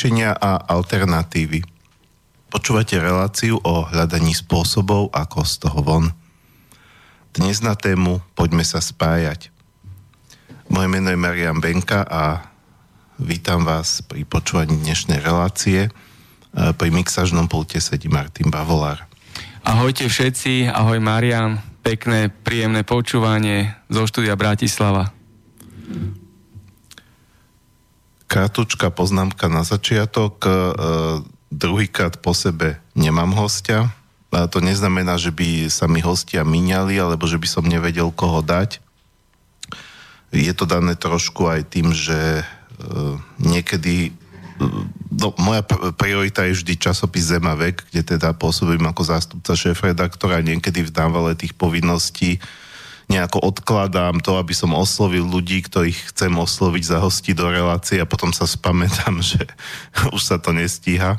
riešenia a alternatívy. Počúvate reláciu o hľadaní spôsobov, ako z toho von. Dnes na tému Poďme sa spájať. Moje meno je Marian Benka a vítam vás pri počúvaní dnešnej relácie. E, pri mixažnom pulte sedí Martin Bavolár. Ahojte všetci, ahoj Marian, pekné, príjemné počúvanie zo štúdia Bratislava. Kratučká poznámka na začiatok. E, druhýkrát po sebe nemám hostia. A to neznamená, že by sa mi hostia míňali, alebo že by som nevedel koho dať. Je to dané trošku aj tým, že uh, niekedy no, moja priorita je vždy časopis Zemavek, kde teda pôsobím ako zástupca šéf-redaktora, niekedy v návale tých povinností nejako odkladám to, aby som oslovil ľudí, ktorých chcem osloviť za hosti do relácie a potom sa spamätám, že už sa to nestíha.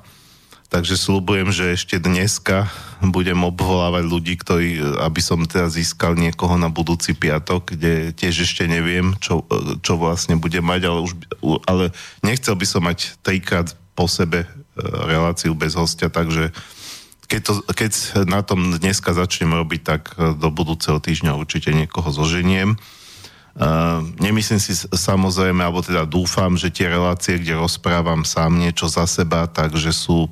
Takže slúbujem, že ešte dneska budem obvolávať ľudí, ktorí, aby som teda získal niekoho na budúci piatok, kde tiež ešte neviem, čo, čo vlastne bude mať, ale, už, ale nechcel by som mať trikrát po sebe e, reláciu bez hostia, takže keď, to, keď na tom dneska začnem robiť, tak e, do budúceho týždňa určite niekoho zoženiem. Uh, nemyslím si samozrejme, alebo teda dúfam, že tie relácie, kde rozprávam sám niečo za seba, takže sú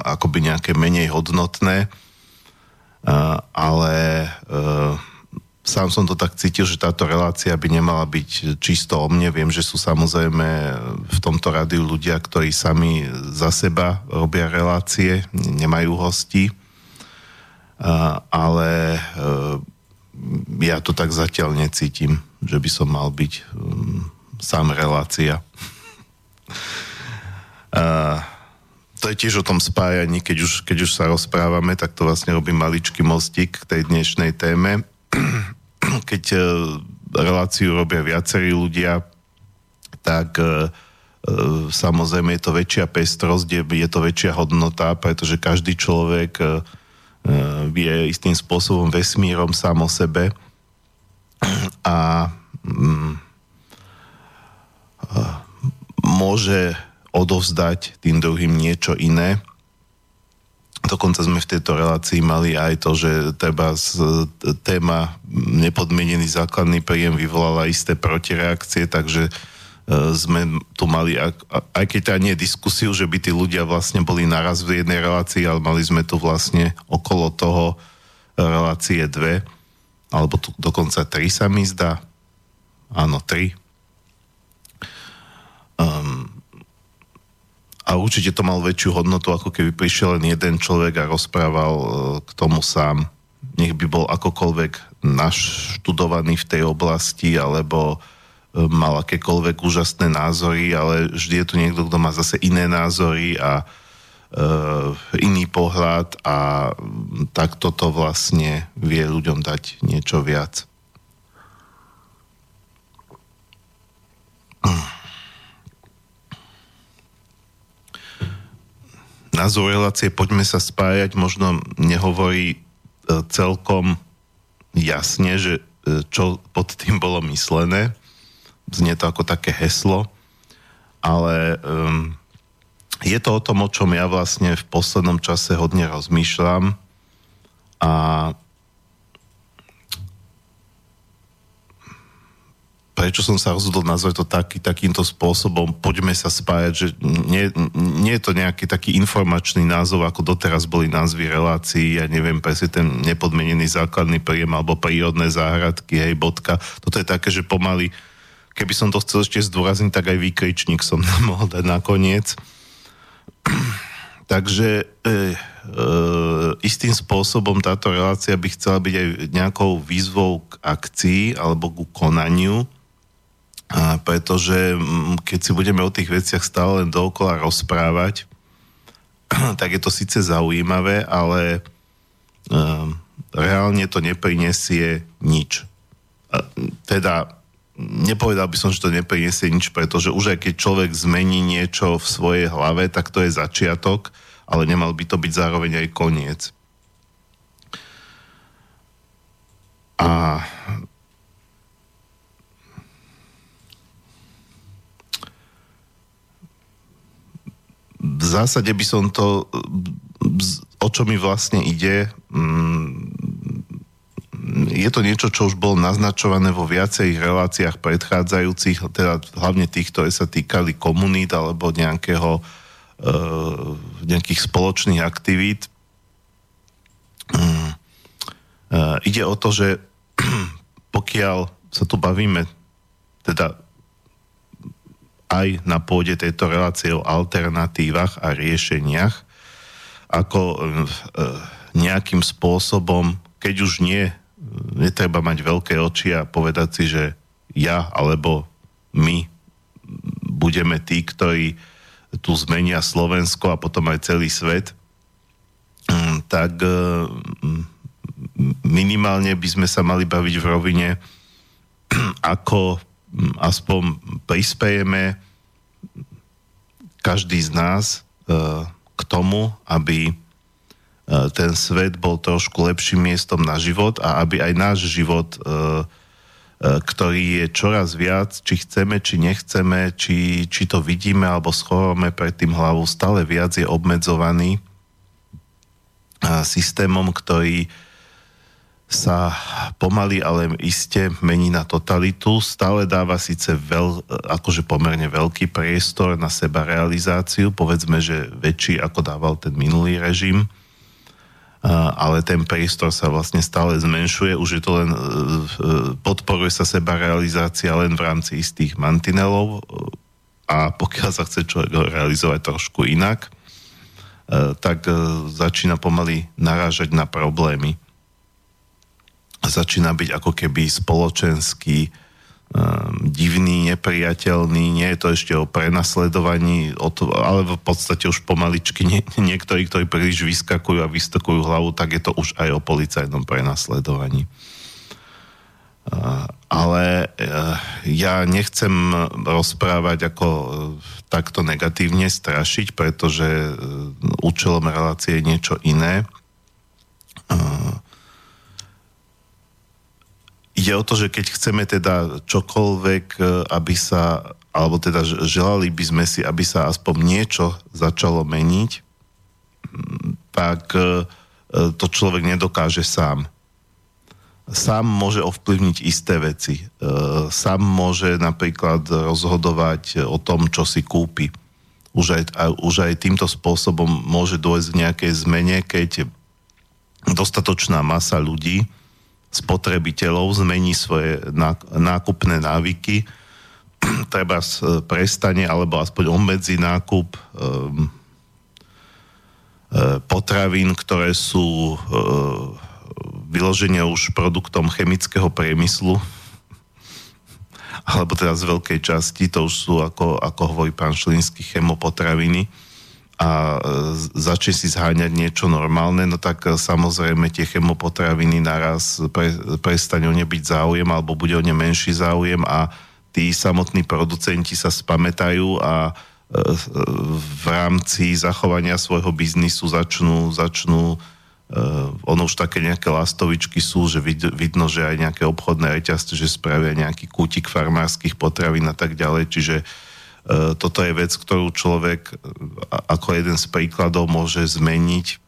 akoby nejaké menej hodnotné, ale e, sám som to tak cítil, že táto relácia by nemala byť čisto o mne. Viem, že sú samozrejme v tomto rádiu ľudia, ktorí sami za seba robia relácie, nemajú hosti, ale e, ja to tak zatiaľ necítim, že by som mal byť um, sám relácia. To je tiež o tom spájaní, keď už, keď už sa rozprávame, tak to vlastne robí maličký mostík k tej dnešnej téme. Keď e, reláciu robia viacerí ľudia, tak e, e, samozrejme je to väčšia pestrosť, je to väčšia hodnota, pretože každý človek je istým spôsobom vesmírom sám o sebe a mm, môže odovzdať tým druhým niečo iné. Dokonca sme v tejto relácii mali aj to, že treba z, téma nepodmienený základný príjem vyvolala isté protireakcie, takže e, sme tu mali, aj keď teda nie diskusiu, že by tí ľudia vlastne boli naraz v jednej relácii, ale mali sme tu vlastne okolo toho relácie dve, alebo tu dokonca tri sa mi zdá. Áno, tri. Um, a určite to mal väčšiu hodnotu, ako keby prišiel len jeden človek a rozprával e, k tomu sám. Nech by bol akokoľvek naštudovaný v tej oblasti, alebo e, mal akékoľvek úžasné názory, ale vždy je tu niekto, kto má zase iné názory a uh, iný pohľad a tak toto vlastne vie ľuďom dať niečo viac. Názov relácie Poďme sa spájať. Možno nehovorí e, celkom jasne, že e, čo pod tým bolo myslené. Znie to ako také heslo, ale um, je to o tom, o čom ja vlastne v poslednom čase hodne rozmýšľam. A prečo som sa rozhodol nazvať to taký, takýmto spôsobom, poďme sa spájať, že nie, nie je to nejaký taký informačný názov, ako doteraz boli názvy relácií, ja neviem, presne ten nepodmenený základný príjem alebo prírodné záhradky, hej, bodka. Toto je také, že pomaly, keby som to chcel ešte zdôrazniť, tak aj výkričník som nám mohol dať nakoniec. Takže e, e, istým spôsobom táto relácia by chcela byť aj nejakou výzvou k akcii alebo ku konaniu, a pretože mm, keď si budeme o tých veciach stále len dookola rozprávať, tak je to síce zaujímavé, ale um, reálne to neprinesie nič. Teda nepovedal by som, že to neprinesie nič, pretože už aj keď človek zmení niečo v svojej hlave, tak to je začiatok, ale nemal by to byť zároveň aj koniec. A zásade by som to, o čo mi vlastne ide, mm, je to niečo, čo už bolo naznačované vo viacerých reláciách predchádzajúcich, teda hlavne tých, ktoré sa týkali komunít alebo nejakého, e, nejakých spoločných aktivít. Mm, e, ide o to, že pokiaľ sa tu bavíme teda aj na pôde tejto relácie o alternatívach a riešeniach, ako e, nejakým spôsobom, keď už nie, netreba mať veľké oči a povedať si, že ja alebo my budeme tí, ktorí tu zmenia Slovensko a potom aj celý svet, mm, tak e, minimálne by sme sa mali baviť v rovine, ako aspoň prispejeme každý z nás e, k tomu, aby e, ten svet bol trošku lepším miestom na život a aby aj náš život, e, ktorý je čoraz viac, či chceme, či nechceme, či, či to vidíme alebo schovávame pred tým hlavu, stále viac je obmedzovaný systémom, ktorý sa pomaly, ale iste mení na totalitu. Stále dáva síce veľ, akože pomerne veľký priestor na seba realizáciu, povedzme, že väčší ako dával ten minulý režim, ale ten priestor sa vlastne stále zmenšuje, už je to len, e, e, podporuje sa seba realizácia len v rámci istých mantinelov. A pokiaľ sa chce človek realizovať trošku inak, e, tak začína pomaly narážať na problémy začína byť ako keby spoločenský um, divný, nepriateľný, nie je to ešte o prenasledovaní, o to, ale v podstate už pomaličky nie, niektorí, ktorí príliš vyskakujú a vystokujú hlavu, tak je to už aj o policajnom prenasledovaní. Uh, ale uh, ja nechcem rozprávať ako uh, takto negatívne strašiť, pretože účelom relácie je niečo iné. Uh, ide o to, že keď chceme teda čokoľvek, e, aby sa, alebo teda želali by sme si, aby sa aspoň niečo začalo meniť, tak e, e, to človek nedokáže sám. Sám môže ovplyvniť isté veci. Sám môže napríklad rozhodovať o tom, čo si kúpi. Už aj, už aj týmto spôsobom môže dôjsť k nejakej zmene, keď dostatočná masa ľudí spotrebiteľov zmení svoje nákupné návyky, treba prestane alebo aspoň obmedzi nákup um, potravín, ktoré sú uh, vyloženia už produktom chemického priemyslu, alebo teda z veľkej časti, to už sú, ako, ako hovorí pán Šlínsky, chemopotraviny, a e, začne si zháňať niečo normálne, no tak e, samozrejme tie chemopotraviny naraz pre, prestane o ne byť záujem alebo bude o ne menší záujem a tí samotní producenti sa spamätajú a e, v rámci zachovania svojho biznisu začnú, začnú ono už také nejaké lastovičky sú, že vidno, že aj nejaké obchodné reťazce, že spravia nejaký kútik farmárskych potravín a tak ďalej, čiže toto je vec, ktorú človek e, ako jeden z príkladov môže zmeniť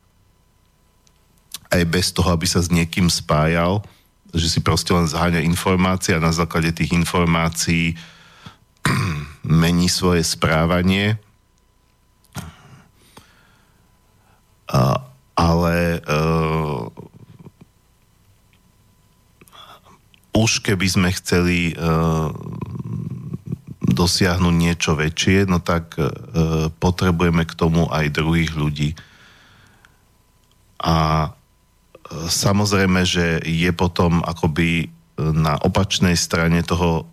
aj bez toho, aby sa s niekým spájal, že si proste len zháňa informácie a na základe tých informácií mení svoje správanie. A, ale uh, už keby sme chceli uh, dosiahnuť niečo väčšie, no tak e, potrebujeme k tomu aj druhých ľudí. A e, samozrejme, že je potom akoby na opačnej strane toho e,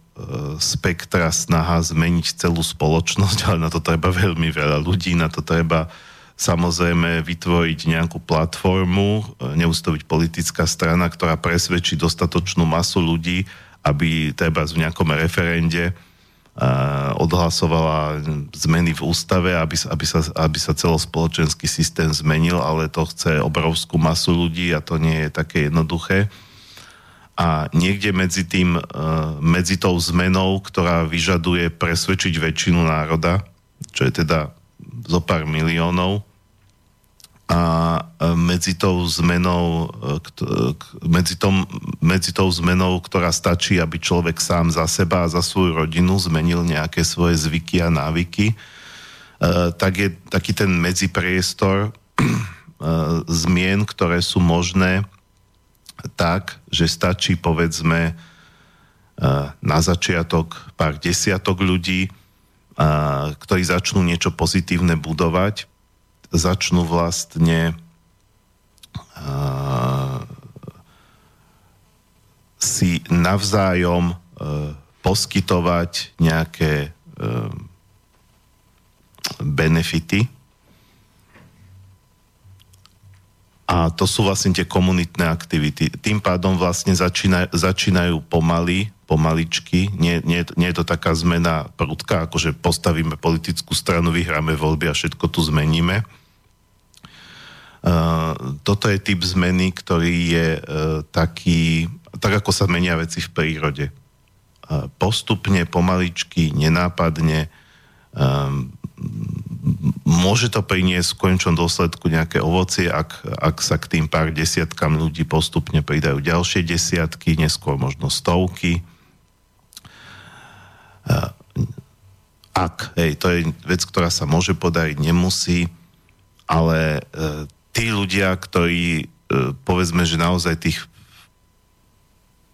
spektra snaha zmeniť celú spoločnosť, ale na to treba veľmi veľa ľudí, na to treba samozrejme vytvoriť nejakú platformu, e, neustaviť politická strana, ktorá presvedčí dostatočnú masu ľudí, aby treba v nejakom referende odhlasovala zmeny v ústave, aby, aby, sa, aby sa celospoločenský systém zmenil, ale to chce obrovskú masu ľudí a to nie je také jednoduché. A niekde medzi tým, e, medzi tou zmenou, ktorá vyžaduje presvedčiť väčšinu národa, čo je teda zo pár miliónov a medzi tou zmenou, medzi, tom, medzi tou zmenou, ktorá stačí, aby človek sám za seba a za svoju rodinu zmenil nejaké svoje zvyky a návyky, tak je taký ten medzipriestor zmien, ktoré sú možné tak, že stačí povedzme na začiatok pár desiatok ľudí, ktorí začnú niečo pozitívne budovať začnú vlastne si navzájom e, poskytovať nejaké e, benefity. A to sú vlastne tie komunitné aktivity. Tým pádom vlastne začínajú, začínajú pomaly, pomaličky. Nie, nie, nie je to taká zmena prudká, akože postavíme politickú stranu, vyhráme voľby a všetko tu zmeníme toto je typ zmeny, ktorý je uh, taký, tak ako sa menia veci v prírode. Uh, postupne, pomaličky, nenápadne môže to priniesť v končnom dôsledku nejaké ovocie, ak, ak sa k tým pár desiatkám ľudí postupne pridajú ďalšie desiatky, neskôr možno stovky. Ak, hej, to je vec, ktorá sa môže podariť, nemusí, ale tí ľudia, ktorí e, povedzme, že naozaj tých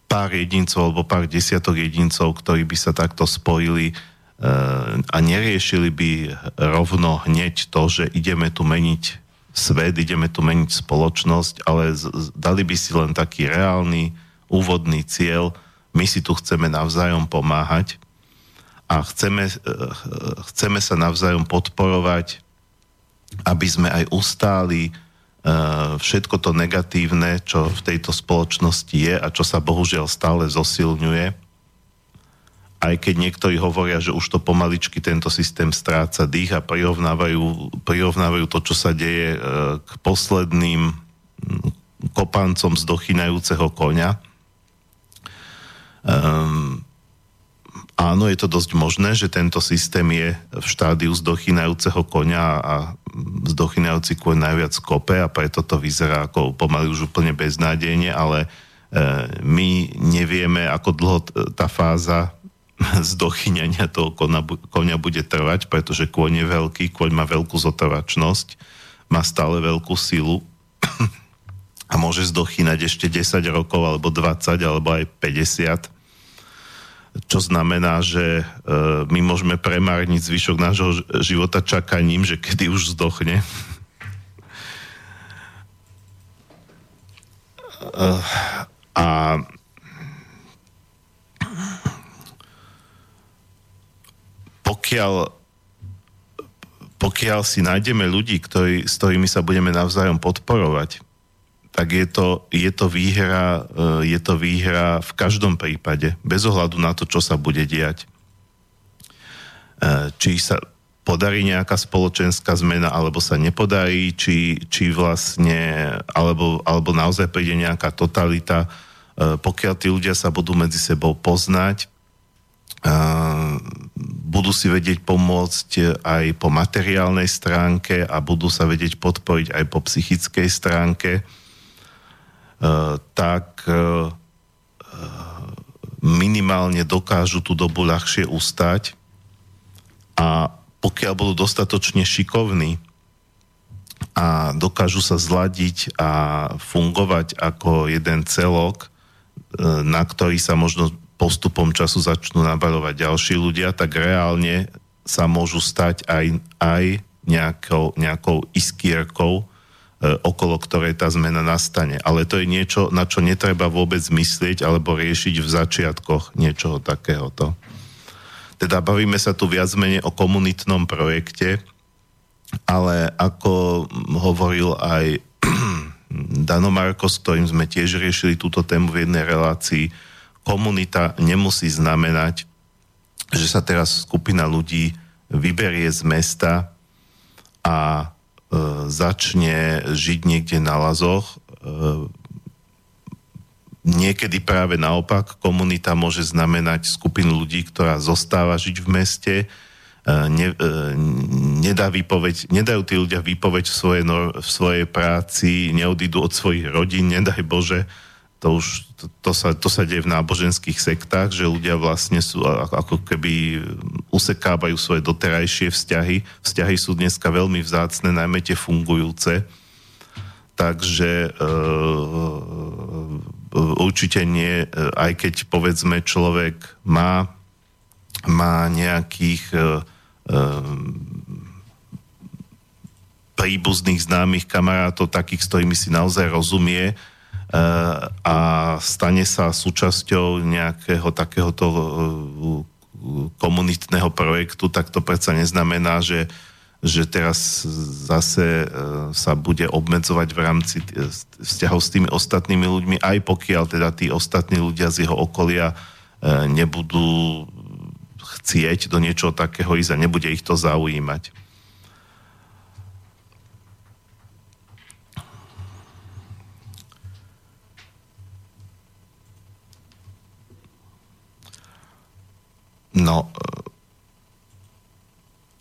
pár jedincov alebo pár desiatok jedincov, ktorí by sa takto spojili e, a neriešili by rovno hneď to, že ideme tu meniť svet, ideme tu meniť spoločnosť, ale dali by si len taký reálny úvodný cieľ, my si tu chceme navzájom pomáhať a chceme, e, chceme sa navzájom podporovať, aby sme aj ustáli všetko to negatívne, čo v tejto spoločnosti je a čo sa bohužiaľ stále zosilňuje. Aj keď niektorí hovoria, že už to pomaličky tento systém stráca dých a prirovnávajú, prirovnávajú to, čo sa deje eh, k posledným hm, kopancom z dochynajúceho konia. Um, Áno, je to dosť možné, že tento systém je v štádiu zdochynajúceho konia a zdochynajúci koň najviac kope a preto to vyzerá ako pomaly už úplne beznádejne, ale e, my nevieme, ako dlho tá fáza zdochynania toho konia, konia bude trvať, pretože kôň je veľký, kôň má veľkú zotrvačnosť, má stále veľkú silu a môže zdochynať ešte 10 rokov, alebo 20, alebo aj 50 čo znamená, že e, my môžeme premárniť zvyšok nášho života čakaním, že kedy už zdochne. A pokiaľ pokiaľ si nájdeme ľudí, ktorí, s ktorými sa budeme navzájom podporovať, tak je to, je to výhra, eh, je to výhra v každom prípade, bez ohľadu na to, čo sa bude diať. Eh, či sa podarí nejaká spoločenská zmena, alebo sa nepodarí, či, či vlastne, alebo, alebo naozaj príde nejaká totalita, eh, pokiaľ tí ľudia sa budú medzi sebou poznať, budú si vedieť pomôcť aj po materiálnej stránke a budú sa vedieť podporiť aj po psychickej stránke, tak eh, minimálne dokážu tú dobu ľahšie ustať. A pokiaľ budú dostatočne šikovní a dokážu sa zladiť a fungovať ako jeden celok, na ktorý sa možno postupom času začnú nabalovať ďalší ľudia, tak reálne sa môžu stať aj, aj nejakou, nejakou iskierkou, E, okolo ktorej tá zmena nastane. Ale to je niečo, na čo netreba vôbec myslieť alebo riešiť v začiatkoch niečoho takéhoto. Teda bavíme sa tu viac menej o komunitnom projekte, ale ako hovoril aj Dano Marko, s ktorým sme tiež riešili túto tému v jednej relácii, komunita nemusí znamenať, že sa teraz skupina ľudí vyberie z mesta a E, začne žiť niekde na lazoch. E, niekedy práve naopak komunita môže znamenať skupinu ľudí, ktorá zostáva žiť v meste, ne, nedá výpoveď, nedajú tí ľudia výpoveď v svojej, v svojej práci, neodídu od svojich rodín, nedaj Bože, to už to, to, sa, to sa deje v náboženských sektách, že ľudia vlastne sú ako keby usekávajú svoje doterajšie vzťahy. Vzťahy sú dneska veľmi vzácne, najmä tie fungujúce. Takže e, e určite nie, e, aj keď povedzme človek má, má nejakých e, e, príbuzných známych kamarátov, takých, s ktorými si naozaj rozumie, a stane sa súčasťou nejakého takéhoto e, komunitného projektu, tak to predsa neznamená, že, že teraz zase e, sa bude obmedzovať v rámci vzťahov s tými ostatnými ľuďmi, aj pokiaľ teda tí ostatní ľudia z jeho okolia e, nebudú chcieť do niečoho takého ísť a nebude ich to zaujímať. No, e,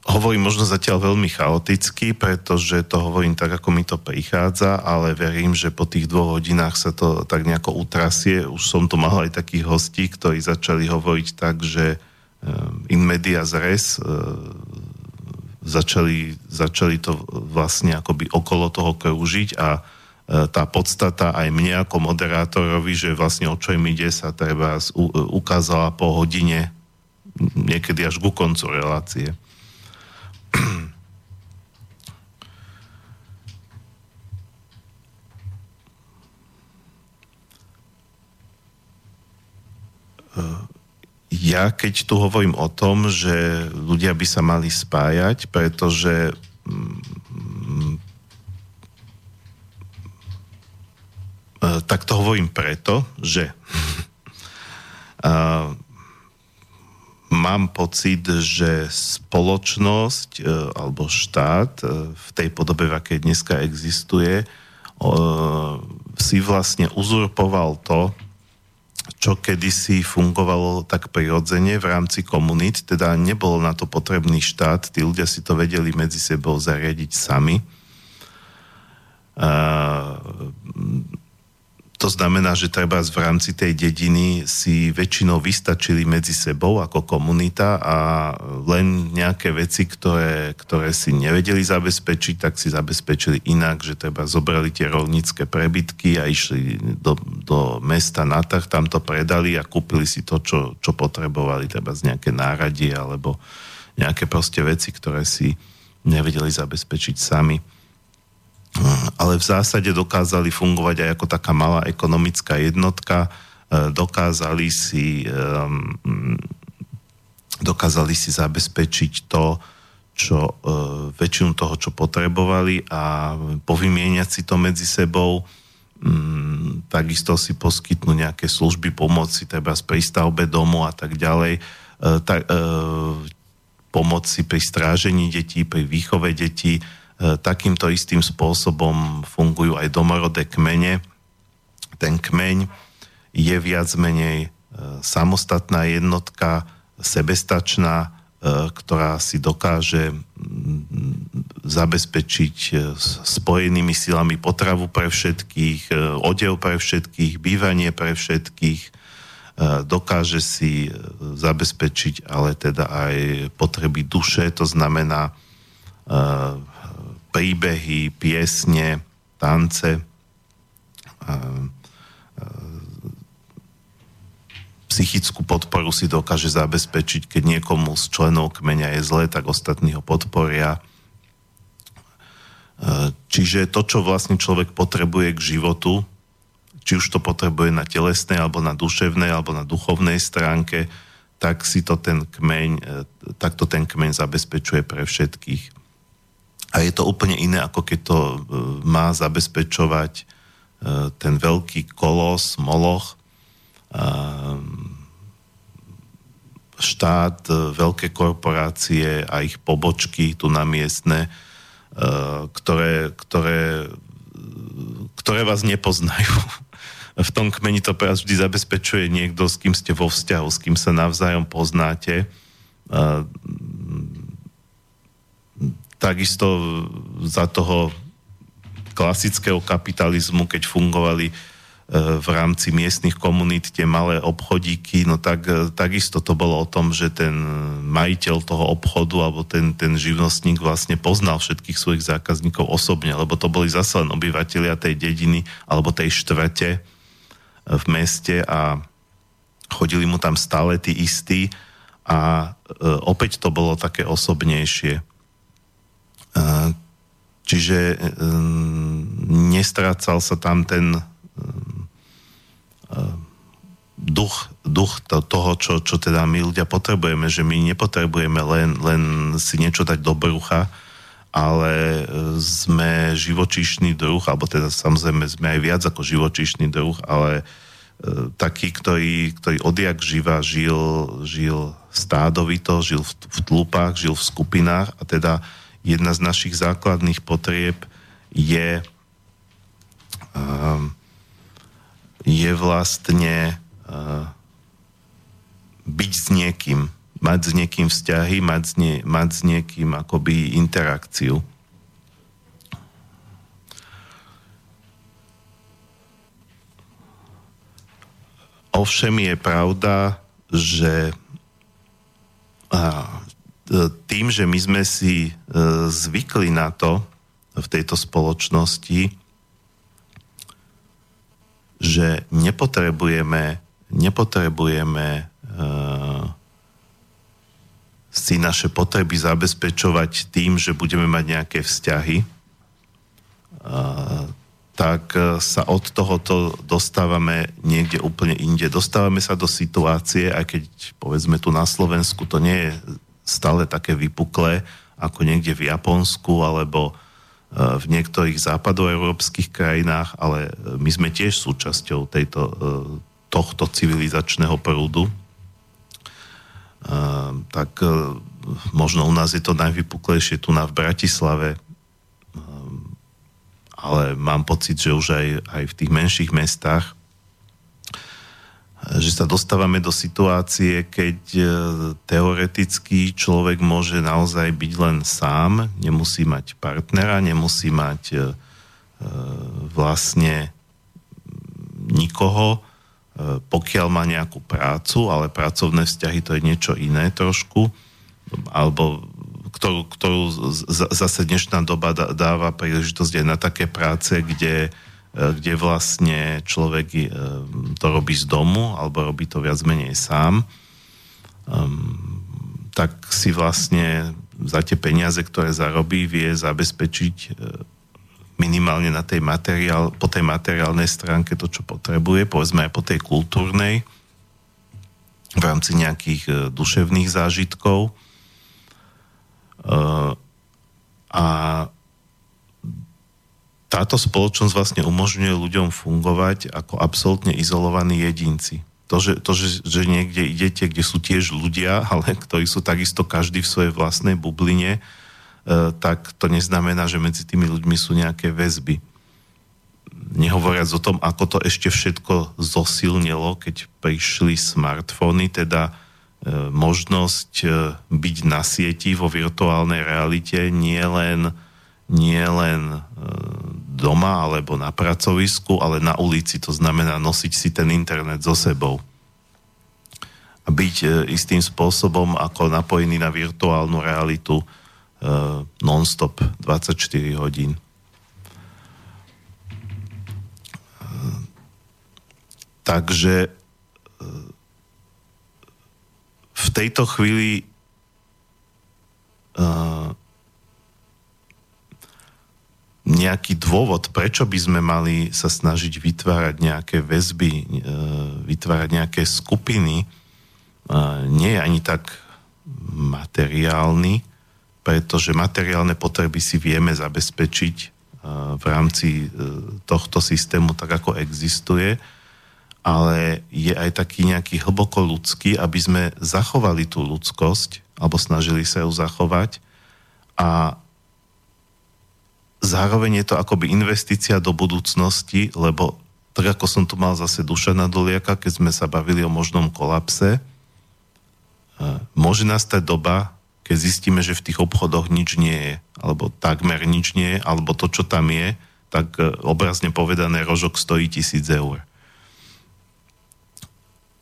hovorím možno zatiaľ veľmi chaoticky, pretože to hovorím tak, ako mi to prichádza, ale verím, že po tých dvoch hodinách sa to tak nejako utrasie. Už som tu mal aj takých hostí, ktorí začali hovoriť tak, že e, in media zres e, začali, začali to vlastne akoby okolo toho krúžiť a tá podstata aj mne ako moderátorovi, že vlastne o čo im ide sa treba ukázala po hodine niekedy až ku koncu relácie. Ja keď tu hovorím o tom, že ľudia by sa mali spájať, pretože mm, tak to hovorím preto, že mám pocit, že spoločnosť e, alebo štát e, v tej podobe, v akej dneska existuje, e, si vlastne uzurpoval to, čo kedysi fungovalo tak prirodzene v rámci komunít, teda nebol na to potrebný štát, tí ľudia si to vedeli medzi sebou zariadiť sami. To znamená, že treba v rámci tej dediny si väčšinou vystačili medzi sebou ako komunita a len nejaké veci, ktoré, ktoré si nevedeli zabezpečiť, tak si zabezpečili inak, že treba zobrali tie rolnícke prebytky a išli do, do mesta na trh, tam to predali a kúpili si to, čo, čo potrebovali, treba z nejaké náradie alebo nejaké proste veci, ktoré si nevedeli zabezpečiť sami ale v zásade dokázali fungovať aj ako taká malá ekonomická jednotka, e, dokázali si, dokázali si zabezpečiť to, čo, e, väčšinu toho, čo potrebovali a povymieňať si to medzi sebou, mm, takisto si poskytnú nejaké služby pomoci, treba z prístavbe domu a tak ďalej, e, tak, pomoci pri strážení detí, pri výchove detí, takýmto istým spôsobom fungujú aj domorodé kmene. Ten kmeň je viac menej e, samostatná jednotka, sebestačná, e, ktorá si dokáže zabezpečiť spojenými silami potravu pre všetkých, odev pre všetkých, bývanie pre všetkých, dokáže si zabezpečiť ale teda aj potreby duše, to znamená príbehy, piesne, tance, psychickú podporu si dokáže zabezpečiť, keď niekomu z členov kmeňa je zle, tak ostatní ho podporia. Čiže to, čo vlastne človek potrebuje k životu, či už to potrebuje na telesnej, alebo na duševnej, alebo na duchovnej stránke, tak si to ten kmeň, e, takto ten kmeň zabezpečuje pre všetkých. A je to úplne iné, ako keď to e, má zabezpečovať e, ten veľký kolos, moloch, e, štát, veľké korporácie a ich pobočky tu na miestne, ktoré, ktoré, ktoré vás nepoznajú. V tom kmeni to pre vás vždy zabezpečuje niekto, s kým ste vo vzťahu, s kým sa navzájom poznáte takisto za toho klasického kapitalizmu, keď fungovali E, v rámci miestnych komunít tie malé obchodíky, no tak e, takisto to bolo o tom, že ten majiteľ toho obchodu alebo ten, ten živnostník vlastne poznal všetkých svojich zákazníkov osobne, lebo to boli zase len obyvateľia tej dediny alebo tej štvrte e, v meste a chodili mu tam stále tí istí a opäť to bolo také osobnejšie. Čiže nestrácal sa tam ten duch, duch to, toho, čo, čo teda my ľudia potrebujeme, že my nepotrebujeme len, len si niečo dať do brucha, ale sme živočíšny druh, alebo teda samozrejme sme aj viac ako živočíšny druh, ale e, taký, ktorý, ktorý odjak živa žil, žil stádovito, žil v, v tlupách, žil v skupinách a teda jedna z našich základných potrieb je um, je vlastne uh, byť s niekým, mať s niekým vzťahy, mať s, nie, mať s niekým akoby interakciu. Ovšem je pravda, že tým, že my sme si e, zvykli na to v tejto spoločnosti, že nepotrebujeme, nepotrebujeme uh, si naše potreby zabezpečovať tým, že budeme mať nejaké vzťahy, tak sa od tohoto dostávame niekde úplne inde. Dostávame sa do situácie, aj keď povedzme tu na Slovensku to nie je stále také vypuklé, ako niekde v Japonsku alebo v niektorých západoeurópskych krajinách, ale my sme tiež súčasťou tejto, e, tohto civilizačného prúdu. E, tak e, možno u nás je to najvypuklejšie tu na v Bratislave, ale mám pocit, že už aj, aj v tých menších mestách že sa dostávame do situácie, keď e, teoreticky človek môže naozaj byť len sám, nemusí mať partnera, nemusí mať e, e, vlastne nikoho, pokiaľ má nejakú prácu, ale pracovné vzťahy to je niečo iné trošku, alebo ktorú, ktorú zase dnešná doba dáva príležitosť aj na také práce, kde E, kde vlastne človek e, to robí z domu alebo robí to viac menej sám, um, tak si vlastne za tie peniaze, ktoré zarobí, vie zabezpečiť e, minimálne na tej materiál, po tej materiálnej stránke to, čo potrebuje, povedzme aj po tej kultúrnej, v rámci nejakých duševných zážitkov. A táto spoločnosť vlastne umožňuje ľuďom fungovať ako absolútne izolovaní jedinci. To, že, to že, že niekde idete, kde sú tiež ľudia, ale ktorí sú takisto každý v svojej vlastnej bubline, e, tak to neznamená, že medzi tými ľuďmi sú nejaké väzby. Nehovoriac o tom, ako to ešte všetko zosilnilo, keď prišli smartfóny, teda e, možnosť e, byť na sieti vo virtuálnej realite nie len nie len e, doma alebo na pracovisku, ale na ulici. To znamená nosiť si ten internet so sebou. A byť e, istým spôsobom ako napojený na virtuálnu realitu e, non-stop 24 hodín. Takže v tejto chvíli nejaký dôvod, prečo by sme mali sa snažiť vytvárať nejaké väzby, e, vytvárať nejaké skupiny, e, nie je ani tak materiálny, pretože materiálne potreby si vieme zabezpečiť e, v rámci tohto systému tak, ako existuje, ale je aj taký nejaký hlboko ľudský, aby sme zachovali tú ľudskosť, alebo snažili sa ju zachovať a zároveň je to akoby investícia do budúcnosti, lebo tak ako som tu mal zase Dušana Doliaka, keď sme sa bavili o možnom kolapse, e, môže nastať doba, keď zistíme, že v tých obchodoch nič nie je, alebo takmer nič nie je, alebo to, čo tam je, tak e, obrazne povedané rožok stojí tisíc eur.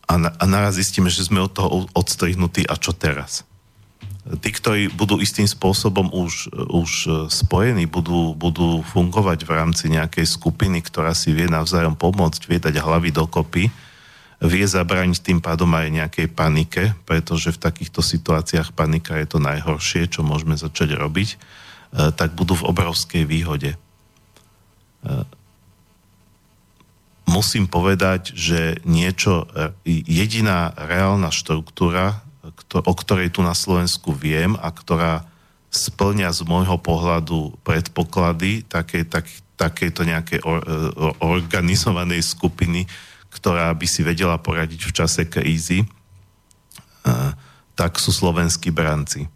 A, na, a naraz zistíme, že sme od toho odstrihnutí a čo teraz? Tí, ktorí budú istým spôsobom už, už spojení, budú, budú fungovať v rámci nejakej skupiny, ktorá si vie navzájom pomôcť, vie dať hlavy dokopy, vie zabrániť tým pádom aj nejakej panike, pretože v takýchto situáciách panika je to najhoršie, čo môžeme začať robiť, e, tak budú v obrovskej výhode. E, musím povedať, že niečo, e, jediná reálna štruktúra, o ktorej tu na Slovensku viem a ktorá splňa z môjho pohľadu predpoklady takej, tak, takejto nejakej or, e, organizovanej skupiny, ktorá by si vedela poradiť v čase krízy, e, tak sú slovenskí branci.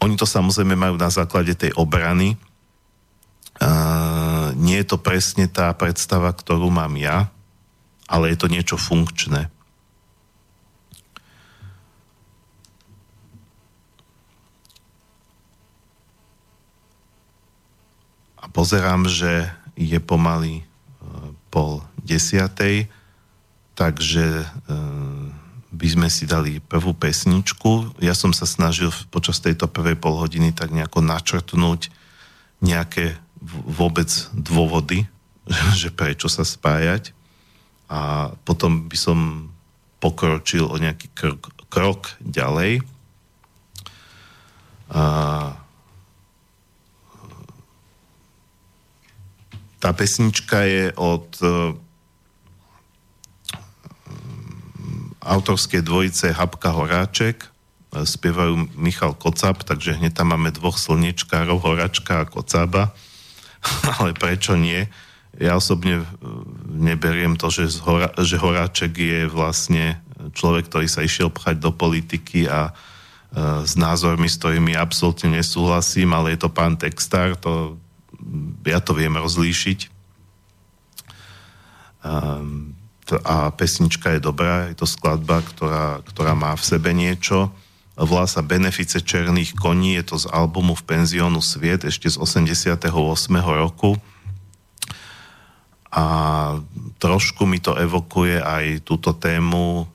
Oni to samozrejme majú na základe tej obrany. E, nie je to presne tá predstava, ktorú mám ja, ale je to niečo funkčné. Pozerám, že je pomaly e, pol desiatej, takže e, by sme si dali prvú pesničku. Ja som sa snažil počas tejto prvej pol hodiny tak nejako načrtnúť nejaké vôbec dôvody, že prečo sa spájať a potom by som pokročil o nejaký krok, krok ďalej. A Tá pesnička je od uh, autorskej dvojice Habka Horáček, spievajú Michal Kocab, takže hneď tam máme dvoch slniečkárov, Horačka a Kocaba. Ale prečo nie? Ja osobne e, neberiem to, že, Hora, že Horáček je vlastne človek, ktorý sa išiel pchať do politiky a s názormi, s ktorými absolútne nesúhlasím, ale je to pán textár, to ja to viem rozlíšiť. Um, a pesnička je dobrá, je to skladba, ktorá, ktorá má v sebe niečo. Volá sa Benefice černých koní, je to z albumu v penziónu Sviet ešte z 88. roku. A trošku mi to evokuje aj túto tému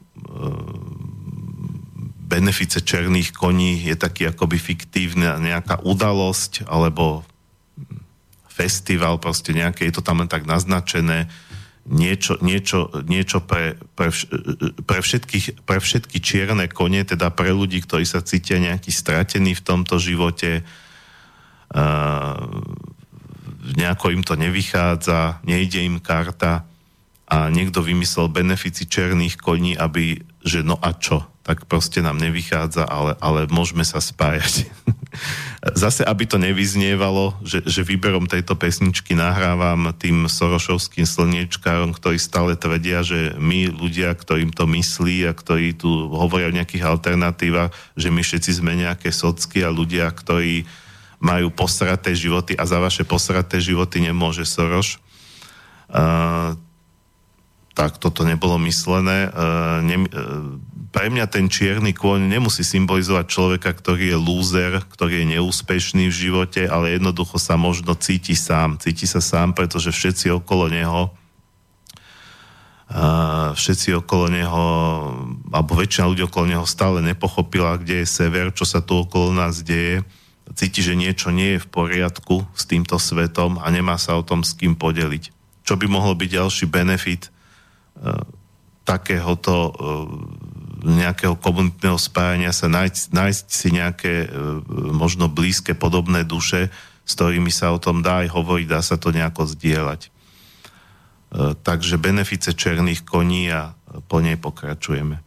benefice černých koní je taký akoby fiktívna nejaká udalosť alebo festival, proste nejaké, je to tam len tak naznačené, niečo, niečo, niečo pre, pre, pre, všetkých, pre všetky čierne kone, teda pre ľudí, ktorí sa cítia nejaký stratení v tomto živote, uh, nejako im to nevychádza, nejde im karta a niekto vymyslel benefici černých koní, aby, že no a čo, tak proste nám nevychádza, ale, ale môžeme sa spájať. Zase, aby to nevyznievalo, že, že výberom tejto pesničky nahrávam tým sorošovským slniečkárom, ktorí stále tvrdia, že my ľudia, ktorým to myslí a ktorí tu hovoria o nejakých alternatívach, že my všetci sme nejaké socky a ľudia, ktorí majú posraté životy a za vaše posraté životy nemôže Soroš. Uh, tak toto nebolo myslené. Uh, ne, uh, pre mňa ten čierny kôň nemusí symbolizovať človeka, ktorý je lúzer, ktorý je neúspešný v živote, ale jednoducho sa možno cíti sám. Cíti sa sám, pretože všetci okolo neho uh, všetci okolo neho, alebo väčšina ľudí okolo neho stále nepochopila, kde je sever, čo sa tu okolo nás deje. Cíti, že niečo nie je v poriadku s týmto svetom a nemá sa o tom s kým podeliť. Čo by mohol byť ďalší benefit takéhoto uh, nejakého komunitného spájania sa nájsť, nájsť si nejaké e, možno blízke podobné duše, s ktorými sa o tom dá aj hovoriť, dá sa to nejako zdieľať. E, takže benefice černých koní a po nej pokračujeme.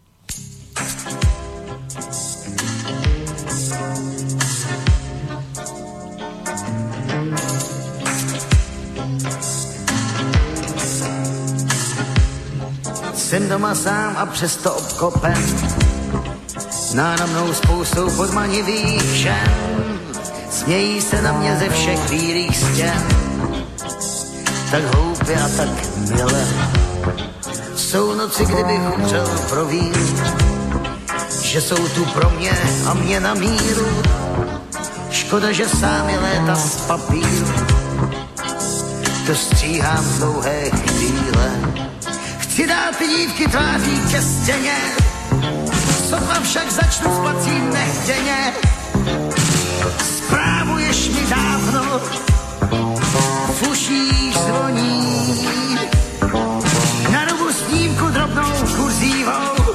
Jsem doma sám a přesto obkopen náramnou spoustou podmanivých všem. Smějí se na mě ze všech bílých stěn, tak hloupě a tak milé. Jsou noci, kdybych umřel pro víru, že jsou tu pro mě a mě na míru. Škoda, že sám je léta z papíru. To stříhám dlouhé chvíle. Chci dát dívky tváří ke stěně, sotva však začnu spacím nechtěně. Zprávuješ mi dávno, fušíš zvoní. Na rubu snímku drobnou kurzívou,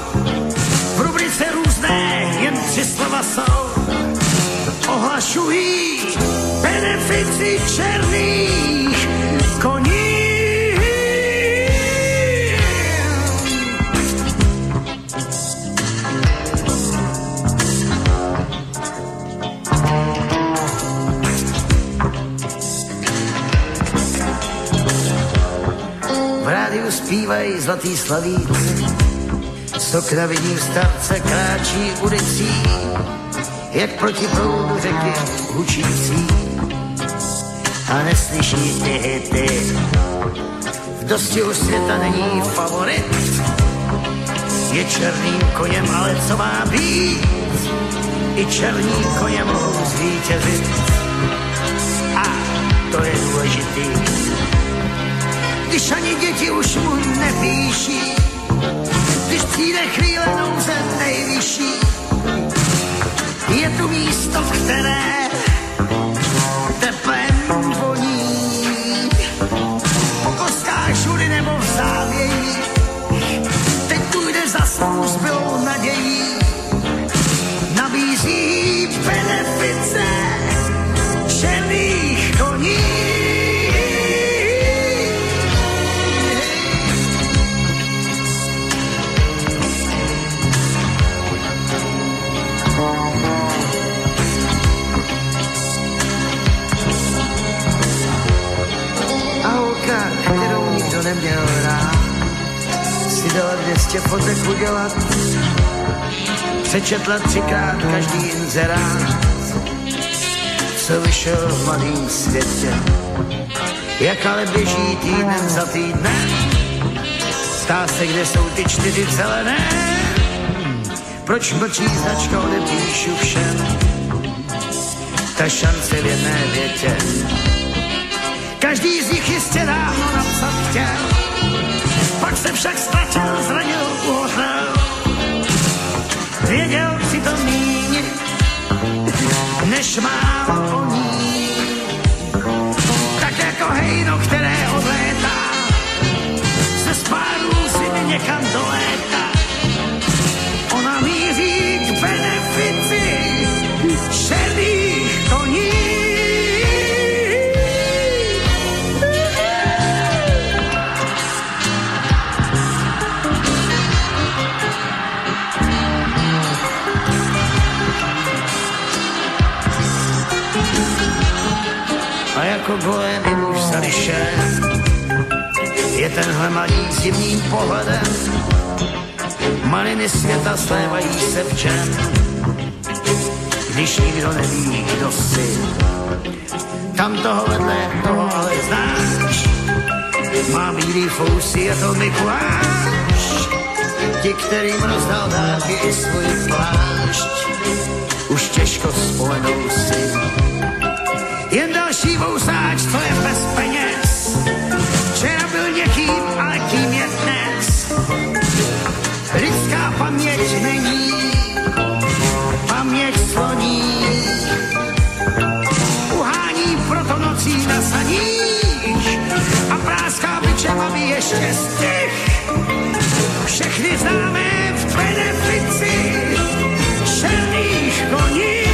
v rubrice různé jen tři slova jsou. Ohlašují benefici černých zpívají zlatý slavíci. Z okna vidím starce kráčí ulicí, jak proti proudu řeky hučící. A neslyší ty hity, v dostihu světa není favorit. Je černým koněm, ale co má být? I černí koně mohou zvítězit. A to je důležitý když ani děti už mu nepíší, když přijde chvíle nouze nejvyšší, je tu místo, které 200 fotek udělat, přečetla třikrát každý inzerát, co vyšel v mladým světě. Jak ale běží týden za týdnem, stá se, kde jsou ty čtyři zelené. Proč mlčí značka, odepíšu všem, ta šance v jedné větě. Každý z nich jistě dávno napsat chtěl, pak se však ztratil, zranil, uhořel. Věděl si to míň, než má o. Tak jako hejno, které odlétá, se spáru si někam dolétá. Golem i muž zališen. Je tenhle malý s divným pohledem, maliny světa slévají se v čem. Když nikdo neví, kdo jsi, tam toho vedle toho ale znáš. Má bílý fousy a to Mikuláš, ti, kterým rozdal dárky i svůj plášť, už těžko vzpomenou si vousáč, co je bez peněz. Včera byl někým, ale kým je dnes. Lidská paměť není, paměť sloní. Uhání proto nocí na saních a práská byčem, aby ještě stih. Všechny známe v benefici černých koní.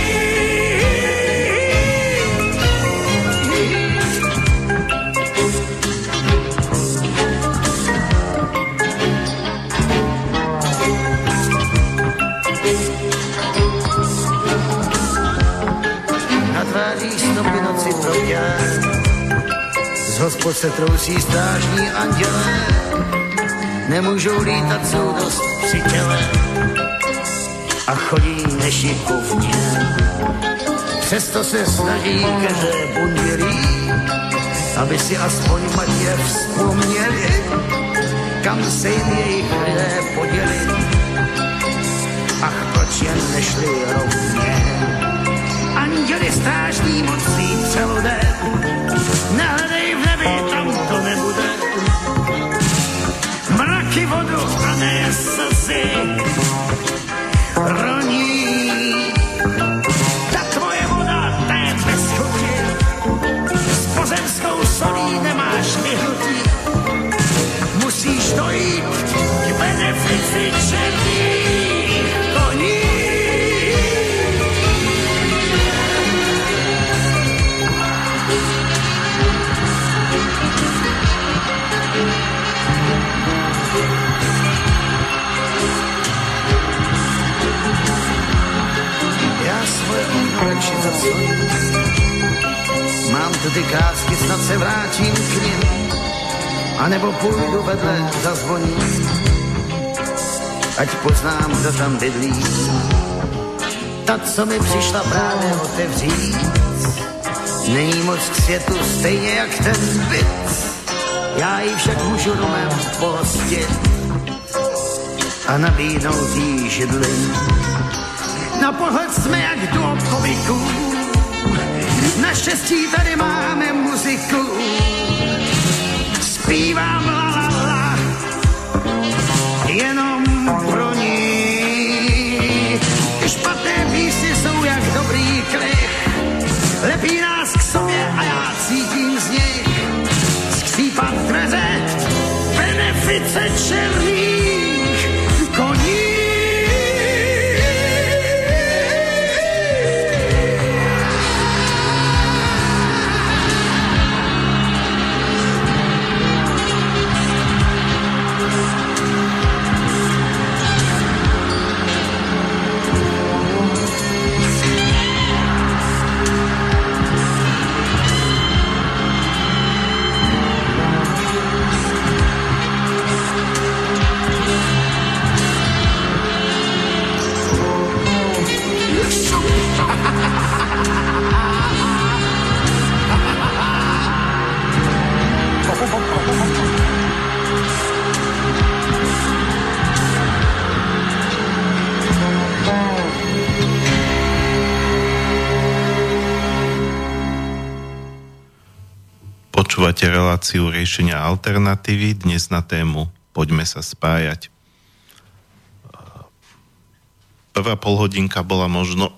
Hospod se trousí strážní anděle, nemůžou lítat, jsou dost při těle a chodí nešikovně. Přesto se snaží každé bundělí, aby si aspoň matě vzpomněli, kam se jim jejich lidé poděli. Ach, proč šli rovně. Anděli strážní mocí den, nehledej Yes. Zaclím. Mám tu ty krásky, snad se vrátím k nim. A nebo půjdu vedle, zazvoním. Ať poznám, kdo tam bydlí. Ta, co mi přišla právě otevřít. Není moc k světu stejně jak ten byt. Já ji však můžu rumem pohostit a nabídnout jí židli. Na pohled jsme jak duo komiků, naštěstí tady máme muziku. Zpívám la la la, jenom pro ní. Špatné písně jsou jak dobrý klich, lepí nás k sobě a já cítím z nich skřípat dveře benefice černých Počúvate reláciu riešenia alternatívy dnes na tému Poďme sa spájať. Prvá polhodinka bola možno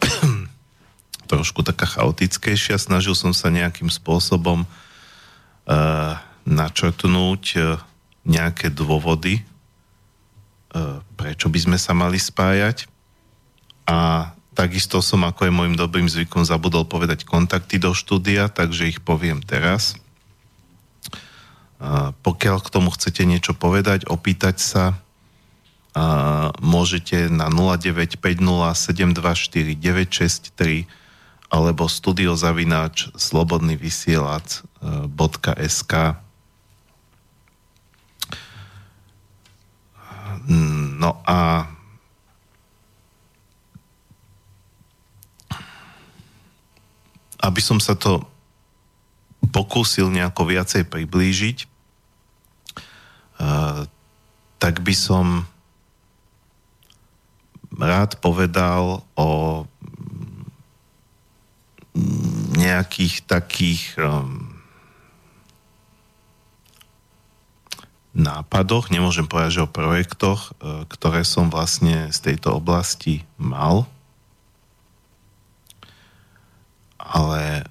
trošku taká chaotickejšia. Snažil som sa nejakým spôsobom uh, načrtnúť uh, nejaké dôvody, uh, prečo by sme sa mali spájať. A takisto som, ako je môjim dobrým zvykom, zabudol povedať kontakty do štúdia, takže ich poviem teraz. Pokiaľ k tomu chcete niečo povedať, opýtať sa, môžete na 0950724963 alebo studiozavináč slobodnyvysielac.sk No a aby som sa to pokúsil nejako viacej priblížiť, tak by som rád povedal o nejakých takých um, nápadoch, nemôžem povedať, že o projektoch, uh, ktoré som vlastne z tejto oblasti mal. Ale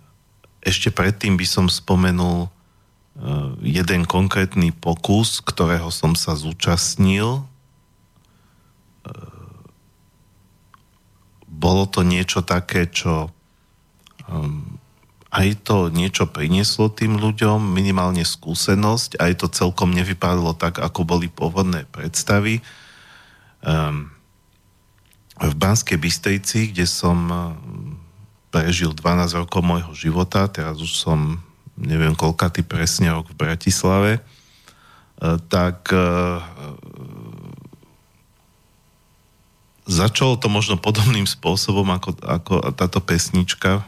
ešte predtým by som spomenul uh, jeden konkrétny pokus, ktorého som sa zúčastnil. Uh, bolo to niečo také, čo um, aj to niečo prinieslo tým ľuďom, minimálne skúsenosť, aj to celkom nevypadalo tak, ako boli pôvodné predstavy. Um, v Banskej Bystrici, kde som prežil 12 rokov môjho života, teraz už som neviem koľkatý presne rok v Bratislave, e, tak e, začalo to možno podobným spôsobom ako, ako táto pesnička,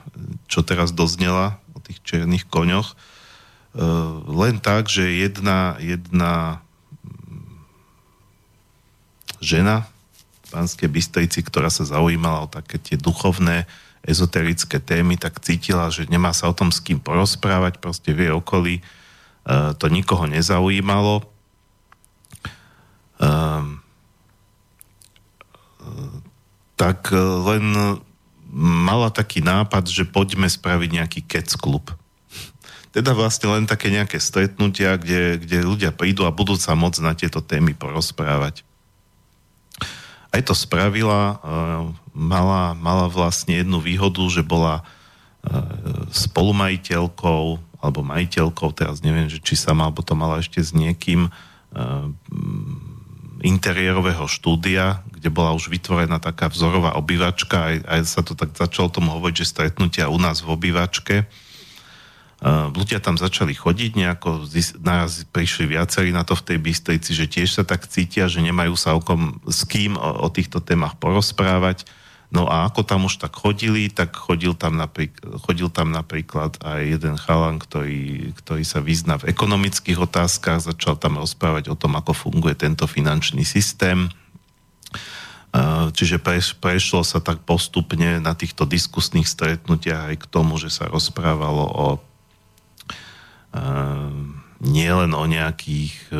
čo teraz doznela o tých černých koňoch. E, len tak, že jedna, jedna žena Banskej Bystrici, ktorá sa zaujímala o také tie duchovné, ezoterické témy, tak cítila, že nemá sa o tom s kým porozprávať, proste v jej okolí e, to nikoho nezaujímalo. Um, tak len mala taký nápad, že poďme spraviť nejaký kec klub. Teda vlastne len také nejaké stretnutia, kde, kde ľudia prídu a budú sa môcť na tieto témy porozprávať. Aj to spravila, mala, mala vlastne jednu výhodu, že bola spolumajiteľkou alebo majiteľkou, teraz neviem, že či sama, alebo to mala ešte s niekým interiérového štúdia, kde bola už vytvorená taká vzorová obývačka, aj, aj sa to tak začalo tomu hovoriť, že stretnutia u nás v obývačke. Uh, ľudia tam začali chodiť, nejako naraz prišli viacerí na to v tej Bystrici, že tiež sa tak cítia, že nemajú sa okom s kým o, o týchto témach porozprávať. No a ako tam už tak chodili, tak chodil tam, napríklad, chodil tam napríklad aj jeden chalan, ktorý, ktorý sa vyzná v ekonomických otázkach, začal tam rozprávať o tom, ako funguje tento finančný systém. Čiže prešlo sa tak postupne na týchto diskusných stretnutiach aj k tomu, že sa rozprávalo o nielen o nejakých e,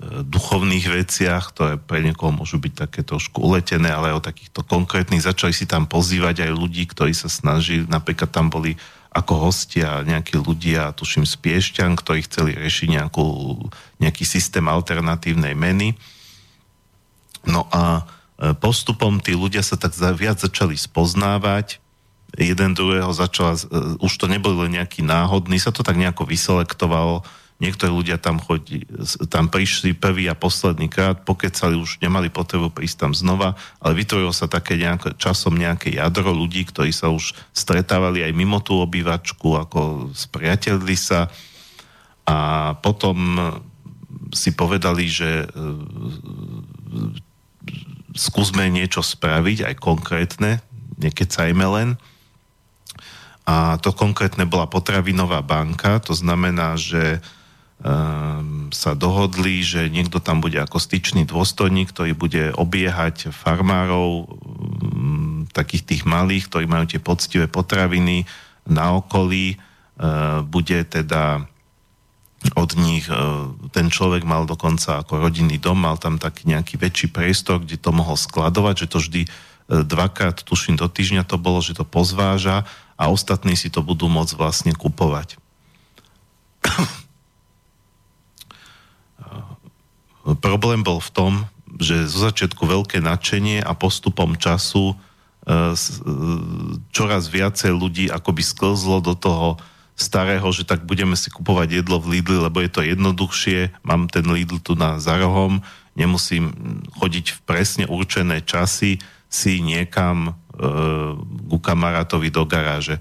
duchovných veciach, ktoré pre niekoho môžu byť také trošku uletené, ale o takýchto konkrétnych. Začali si tam pozývať aj ľudí, ktorí sa snažili, napríklad tam boli ako hostia nejakí ľudia, tuším z Piešťan, ktorí chceli riešiť nejakú, nejaký systém alternatívnej meny. No a e, postupom tí ľudia sa tak viac začali spoznávať, jeden druhého začala, uh, už to neboli len nejaký náhodný, sa to tak nejako vyselektovalo, niektorí ľudia tam chodí, tam prišli prvý a posledný krát, pokecali už nemali potrebu prísť tam znova, ale vytvorilo sa také nejako, časom nejaké jadro ľudí, ktorí sa už stretávali aj mimo tú obývačku, ako spriatelili sa. A potom si povedali, že uh, skúsme niečo spraviť, aj konkrétne, nekecajme len. A to konkrétne bola potravinová banka, to znamená, že sa dohodli, že niekto tam bude ako styčný dôstojník, ktorý bude obiehať farmárov, um, takých tých malých, ktorí majú tie poctivé potraviny na okolí, uh, bude teda od nich, ten človek mal dokonca ako rodinný dom, mal tam taký nejaký väčší priestor, kde to mohol skladovať, že to vždy uh, dvakrát, tuším, do týždňa to bolo, že to pozváža a ostatní si to budú môcť vlastne kupovať. Problém bol v tom, že zo začiatku veľké nadšenie a postupom času e, e, čoraz viacej ľudí akoby sklzlo do toho starého, že tak budeme si kupovať jedlo v Lidli, lebo je to jednoduchšie, mám ten Lidl tu na zarohom, nemusím chodiť v presne určené časy si niekam ku kamarátovi do garáže.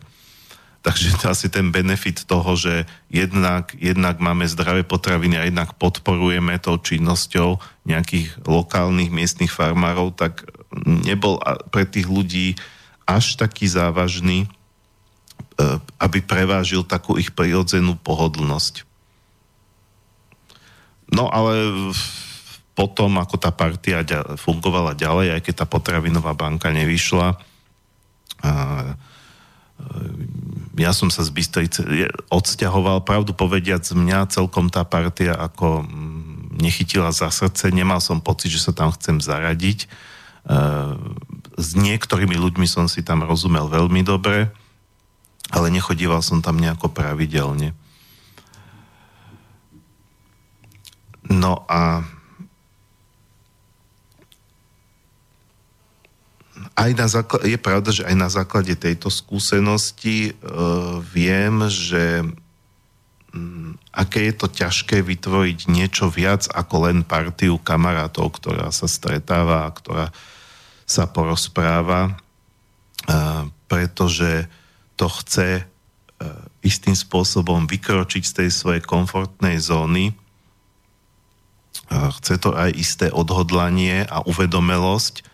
Takže to asi ten benefit toho, že jednak, jednak máme zdravé potraviny a jednak podporujeme tou činnosťou nejakých lokálnych miestnych farmárov, tak nebol pre tých ľudí až taký závažný, e, aby prevážil takú ich prirodzenú pohodlnosť. No ale potom, ako tá partia fungovala ďalej, aj keď tá potravinová banka nevyšla, ja som sa z Bystrice odsťahoval, pravdu povediac, mňa celkom tá partia ako mm, nechytila za srdce, nemal som pocit, že sa tam chcem zaradiť. E, s niektorými ľuďmi som si tam rozumel veľmi dobre, ale nechodíval som tam nejako pravidelne. No a aj na základe, je pravda, že aj na základe tejto skúsenosti uh, viem, že um, aké je to ťažké vytvoriť niečo viac ako len partiu kamarátov, ktorá sa stretáva a ktorá sa porozpráva, uh, pretože to chce uh, istým spôsobom vykročiť z tej svojej komfortnej zóny. Chce to aj isté odhodlanie a uvedomelosť, E,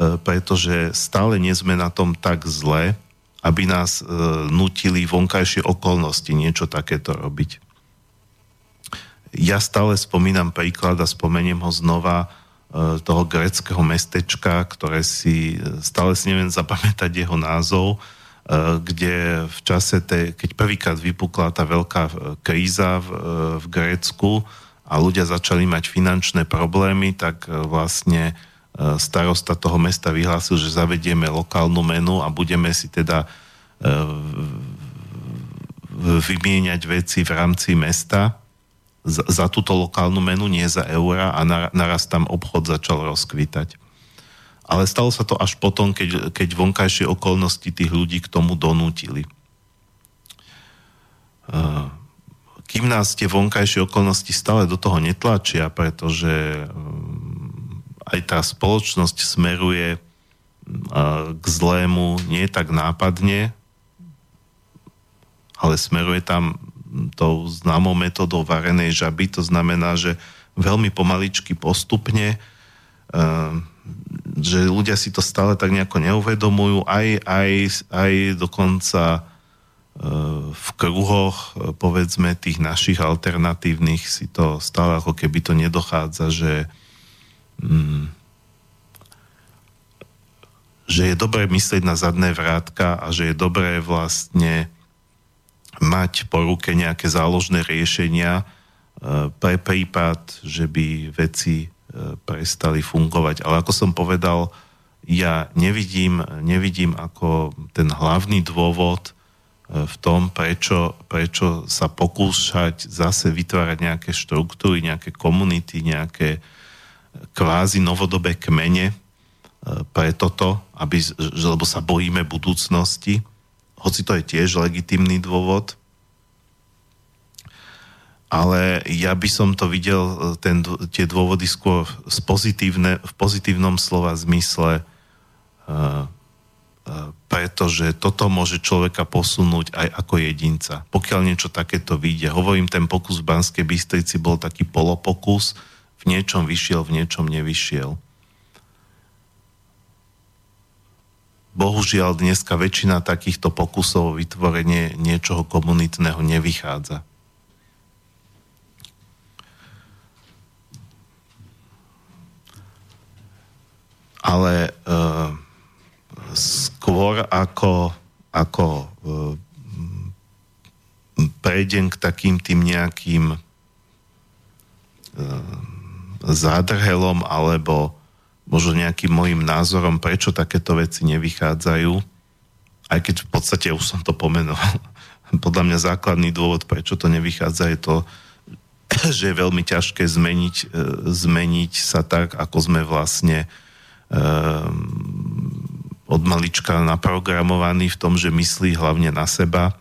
pretože stále nie sme na tom tak zle, aby nás e, nutili vonkajšie okolnosti niečo takéto robiť. ja stále spomínam príklad a spomeniem ho znova e, toho greckého mestečka, ktoré si, stále si neviem zapamätať jeho názov, e, kde v čase, te, keď prvýkrát vypukla tá veľká kríza v, v Grécku a ľudia začali mať finančné problémy, tak vlastne starosta toho mesta vyhlásil, že zavedieme lokálnu menu a budeme si teda vymieňať veci v rámci mesta za, túto lokálnu menu, nie za eura a naraz tam obchod začal rozkvítať. Ale stalo sa to až potom, keď, keď vonkajšie okolnosti tých ľudí k tomu donútili. Kým nás tie vonkajšie okolnosti stále do toho netlačia, pretože aj tá spoločnosť smeruje k zlému nie tak nápadne, ale smeruje tam tou známou metodou varenej žaby, to znamená, že veľmi pomaličky postupne, eh, že ľudia si to stále tak nejako neuvedomujú, aj, aj, aj dokonca eh, v kruhoch, povedzme, tých našich alternatívnych si to stále ako keby to nedochádza, že že je dobré myslieť na zadné vrátka a že je dobré vlastne mať po ruke nejaké záložné riešenia e, pre prípad, že by veci e, prestali fungovať. Ale ako som povedal, ja nevidím, nevidím ako ten hlavný dôvod e, v tom, prečo, prečo sa pokúšať zase vytvárať nejaké štruktúry, nejaké komunity, nejaké kvázi novodobé kmene pre toto, aby, lebo sa bojíme budúcnosti hoci to je tiež legitimný dôvod, ale ja by som to videl, e, ten, tie dôvody skôr z pozitívne, v pozitívnom slova zmysle, uh, pretože toto môže človeka posunúť aj ako jedinca. Pokiaľ niečo takéto vyjde. Hovorím, ten pokus v Banskej Bystrici bol taký polopokus, v niečom vyšiel, v niečom nevyšiel. bohužiaľ dneska väčšina takýchto pokusov o vytvorenie niečoho komunitného nevychádza. Ale e, skôr ako, ako e, prejdem k takým tým nejakým e, zádrhelom alebo možno nejakým môjim názorom, prečo takéto veci nevychádzajú, aj keď v podstate už som to pomenoval. Podľa mňa základný dôvod, prečo to nevychádza, je to, že je veľmi ťažké zmeniť, e, zmeniť sa tak, ako sme vlastne um, od malička naprogramovaní v tom, že myslí hlavne na seba,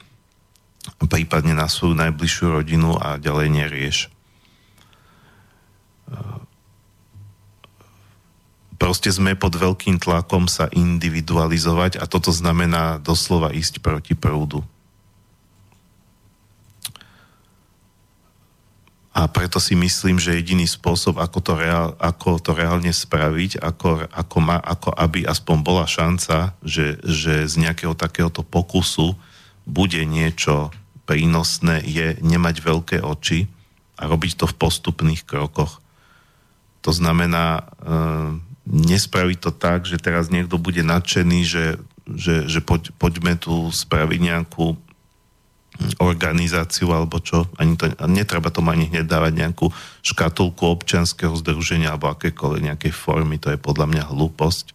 prípadne na svoju najbližšiu rodinu a ďalej nerieš proste sme pod veľkým tlakom sa individualizovať a toto znamená doslova ísť proti prúdu. A preto si myslím, že jediný spôsob, ako to, reál, ako to reálne spraviť, ako, ako, má, ako aby aspoň bola šanca, že, že z nejakého takéhoto pokusu bude niečo prínosné, je nemať veľké oči a robiť to v postupných krokoch. To znamená, e, nespraviť to tak, že teraz niekto bude nadšený, že, že, že poď, poďme tu spraviť nejakú organizáciu alebo čo. Ani to, netreba tomu ani hneď dávať nejakú škatulku občianského združenia alebo akékoľvek nejakej formy. To je podľa mňa hlúposť.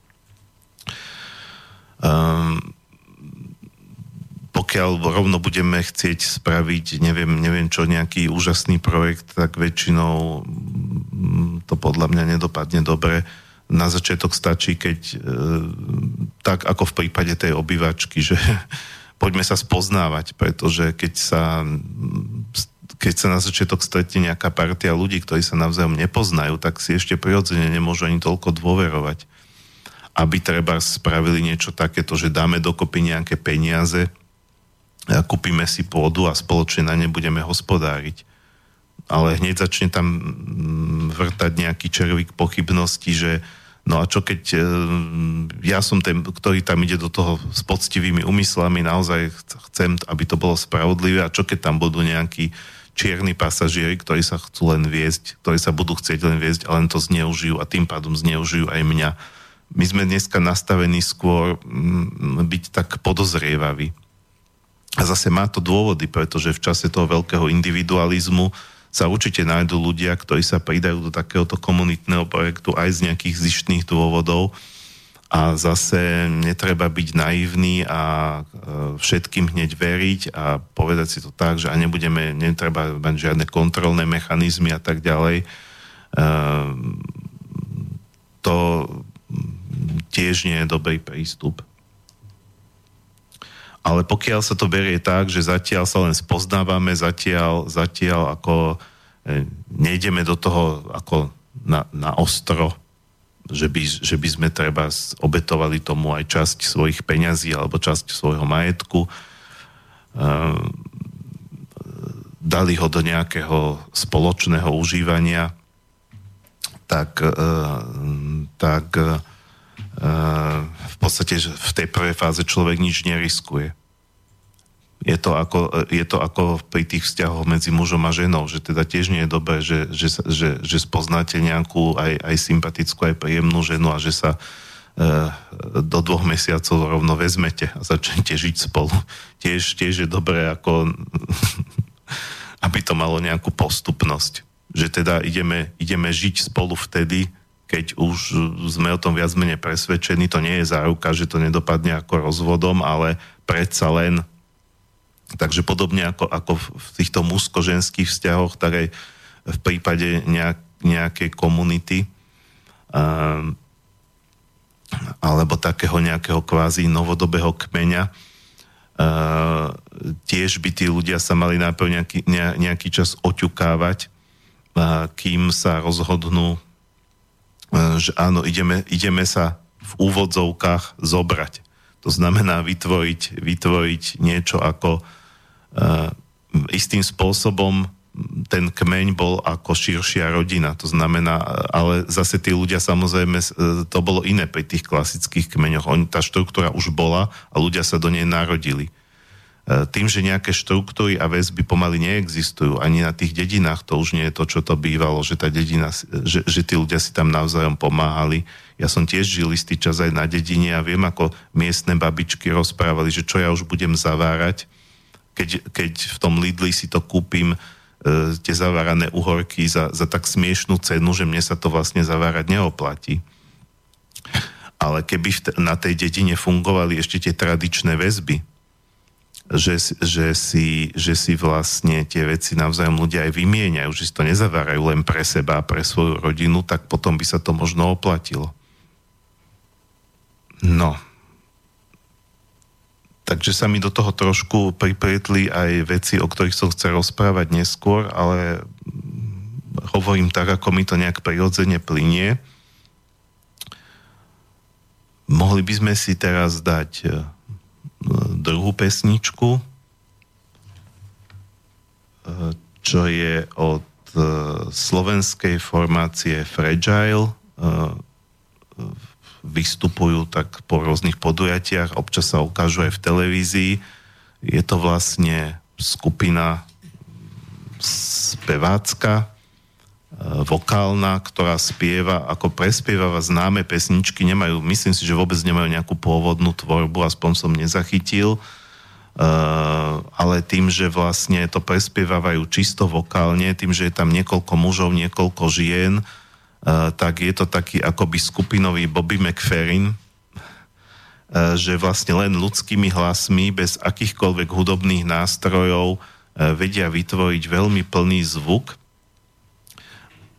Um, pokiaľ rovno budeme chcieť spraviť, neviem, neviem čo, nejaký úžasný projekt, tak väčšinou mm, to podľa mňa nedopadne dobre na začiatok stačí, keď e, tak ako v prípade tej obývačky, že poďme sa spoznávať, pretože keď sa, keď sa na začiatok stretne nejaká partia ľudí, ktorí sa navzájom nepoznajú, tak si ešte prirodzene nemôžu ani toľko dôverovať. Aby treba spravili niečo takéto, že dáme dokopy nejaké peniaze, kúpime si pôdu a spoločne na ne budeme hospodáriť ale hneď začne tam mm, vrtať nejaký červík pochybnosti, že no a čo keď e, ja som ten, ktorý tam ide do toho s poctivými úmyslami, naozaj chcem, aby to bolo spravodlivé a čo keď tam budú nejakí čierni pasažieri, ktorí sa chcú len viesť, ktorí sa budú chcieť len viesť a len to zneužijú a tým pádom zneužijú aj mňa. My sme dneska nastavení skôr mm, byť tak podozrievaví. A zase má to dôvody, pretože v čase toho veľkého individualizmu sa určite nájdú ľudia, ktorí sa pridajú do takéhoto komunitného projektu aj z nejakých zištných dôvodov, a zase netreba byť naivný a e, všetkým hneď veriť a povedať si to tak, že a nebudeme, netreba mať žiadne kontrolné mechanizmy a tak ďalej. E, to tiež nie je dobrý prístup. Ale pokiaľ sa to berie tak, že zatiaľ sa len spoznávame, zatiaľ, zatiaľ ako e, nejdeme do toho ako na, na ostro, že by, že by sme treba obetovali tomu aj časť svojich peňazí alebo časť svojho majetku, ehm, dali ho do nejakého spoločného užívania, tak, ehm, tak ehm, v podstate v tej prvej fáze človek nič neriskuje je to, ako, je to ako pri tých vzťahoch medzi mužom a ženou, že teda tiež nie je dobré, že, že, že, že spoznáte nejakú aj, aj sympatickú, aj príjemnú ženu a že sa e, do dvoch mesiacov rovno vezmete a začnete žiť spolu. Tiež, tiež je dobré ako aby to malo nejakú postupnosť. Že teda ideme, ideme žiť spolu vtedy, keď už sme o tom viac menej presvedčení, to nie je záruka, že to nedopadne ako rozvodom, ale predsa len. Takže podobne ako, ako v týchto mužsko-ženských vzťahoch, tak aj v prípade nejak, nejakej komunity uh, alebo takého nejakého kvázi novodobého kmeňa, uh, tiež by tí ľudia sa mali najprv nejaký, ne, nejaký čas oťukávať, uh, kým sa rozhodnú, že áno, ideme, ideme sa v úvodzovkách zobrať. To znamená vytvoriť, vytvoriť niečo ako uh, istým spôsobom ten kmeň bol ako širšia rodina. To znamená, ale zase tí ľudia samozrejme, e, to bolo iné pri tých klasických kmeňoch. On, tá štruktúra už bola a ľudia sa do nej narodili. E, tým, že nejaké štruktúry a väzby pomaly neexistujú, ani na tých dedinách to už nie je to, čo to bývalo, že tá dedina, že, že tí ľudia si tam navzájom pomáhali. Ja som tiež žil istý čas aj na dedine a viem, ako miestne babičky rozprávali, že čo ja už budem zavárať, keď, keď v tom Lidli si to kúpim e, tie zavárané uhorky za, za tak smiešnú cenu, že mne sa to vlastne zavárať neoplatí. Ale keby na tej dedine fungovali ešte tie tradičné väzby, že, že, si, že si vlastne tie veci navzájom ľudia aj vymieňajú, že si to nezavárajú len pre seba pre svoju rodinu, tak potom by sa to možno oplatilo. No, Takže sa mi do toho trošku priprietli aj veci, o ktorých som chcel rozprávať neskôr, ale hovorím tak, ako mi to nejak prirodzene plinie. Mohli by sme si teraz dať e, druhú pesničku, e, čo je od e, slovenskej formácie Fragile vystupujú tak po rôznych podujatiach, občas sa ukážu aj v televízii. Je to vlastne skupina spevácka, e, vokálna, ktorá spieva, ako prespievava známe pesničky, nemajú, myslím si, že vôbec nemajú nejakú pôvodnú tvorbu, aspoň som nezachytil, Uh, ale tým, že vlastne to prespievajú čisto vokálne, tým, že je tam niekoľko mužov, niekoľko žien, Eh, tak je to taký akoby skupinový Bobby McFerrin, že vlastne len ľudskými hlasmi, bez akýchkoľvek hudobných nástrojov vedia vytvoriť veľmi plný zvuk.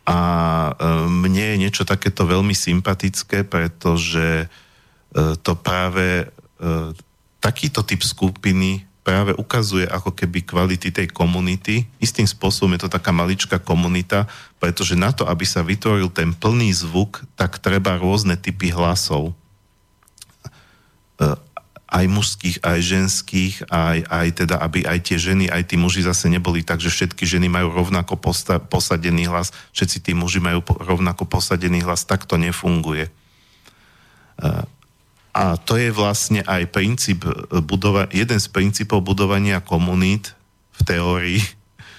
A mne je niečo takéto veľmi sympatické, pretože to práve takýto typ skupiny práve ukazuje ako keby kvality tej komunity. Istým spôsobom je to taká maličká komunita, pretože na to, aby sa vytvoril ten plný zvuk, tak treba rôzne typy hlasov. E, aj mužských, aj ženských, aj, aj teda, aby aj tie ženy, aj tí muži zase neboli tak, že všetky ženy majú rovnako posta- posadený hlas, všetci tí muži majú po- rovnako posadený hlas, tak to nefunguje. E, a to je vlastne aj princíp budova- jeden z princípov budovania komunít v teórii,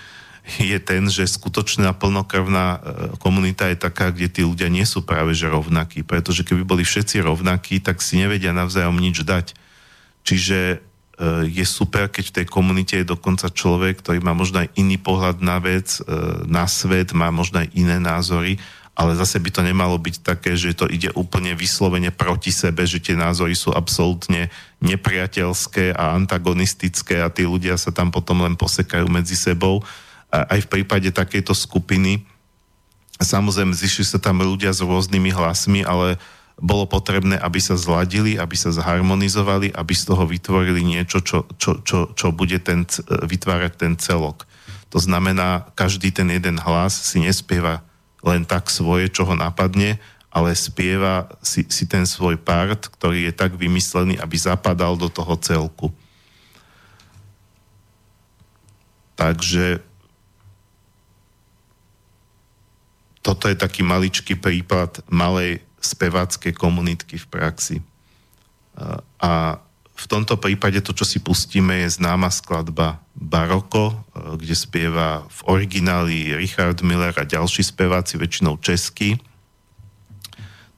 je ten, že skutočná plnokrvná e, komunita je taká, kde tí ľudia nie sú práve že rovnakí, pretože keby boli všetci rovnakí, tak si nevedia navzájom nič dať. Čiže e, je super, keď v tej komunite je dokonca človek, ktorý má možno aj iný pohľad na vec, e, na svet, má možno aj iné názory, ale zase by to nemalo byť také, že to ide úplne vyslovene proti sebe, že tie názory sú absolútne nepriateľské a antagonistické a tí ľudia sa tam potom len posekajú medzi sebou. A aj v prípade takejto skupiny, samozrejme zišli sa tam ľudia s rôznymi hlasmi, ale bolo potrebné, aby sa zladili, aby sa zharmonizovali, aby z toho vytvorili niečo, čo, čo, čo, čo bude ten, vytvárať ten celok. To znamená, každý ten jeden hlas si nespieva len tak svoje, čo ho napadne, ale spieva si, si ten svoj part, ktorý je tak vymyslený, aby zapadal do toho celku. Takže toto je taký maličký prípad malej speváckej komunitky v praxi. A v tomto prípade to, čo si pustíme, je známa skladba Baroko, eh, kde spieva v origináli Richard Miller a ďalší speváci, väčšinou česky.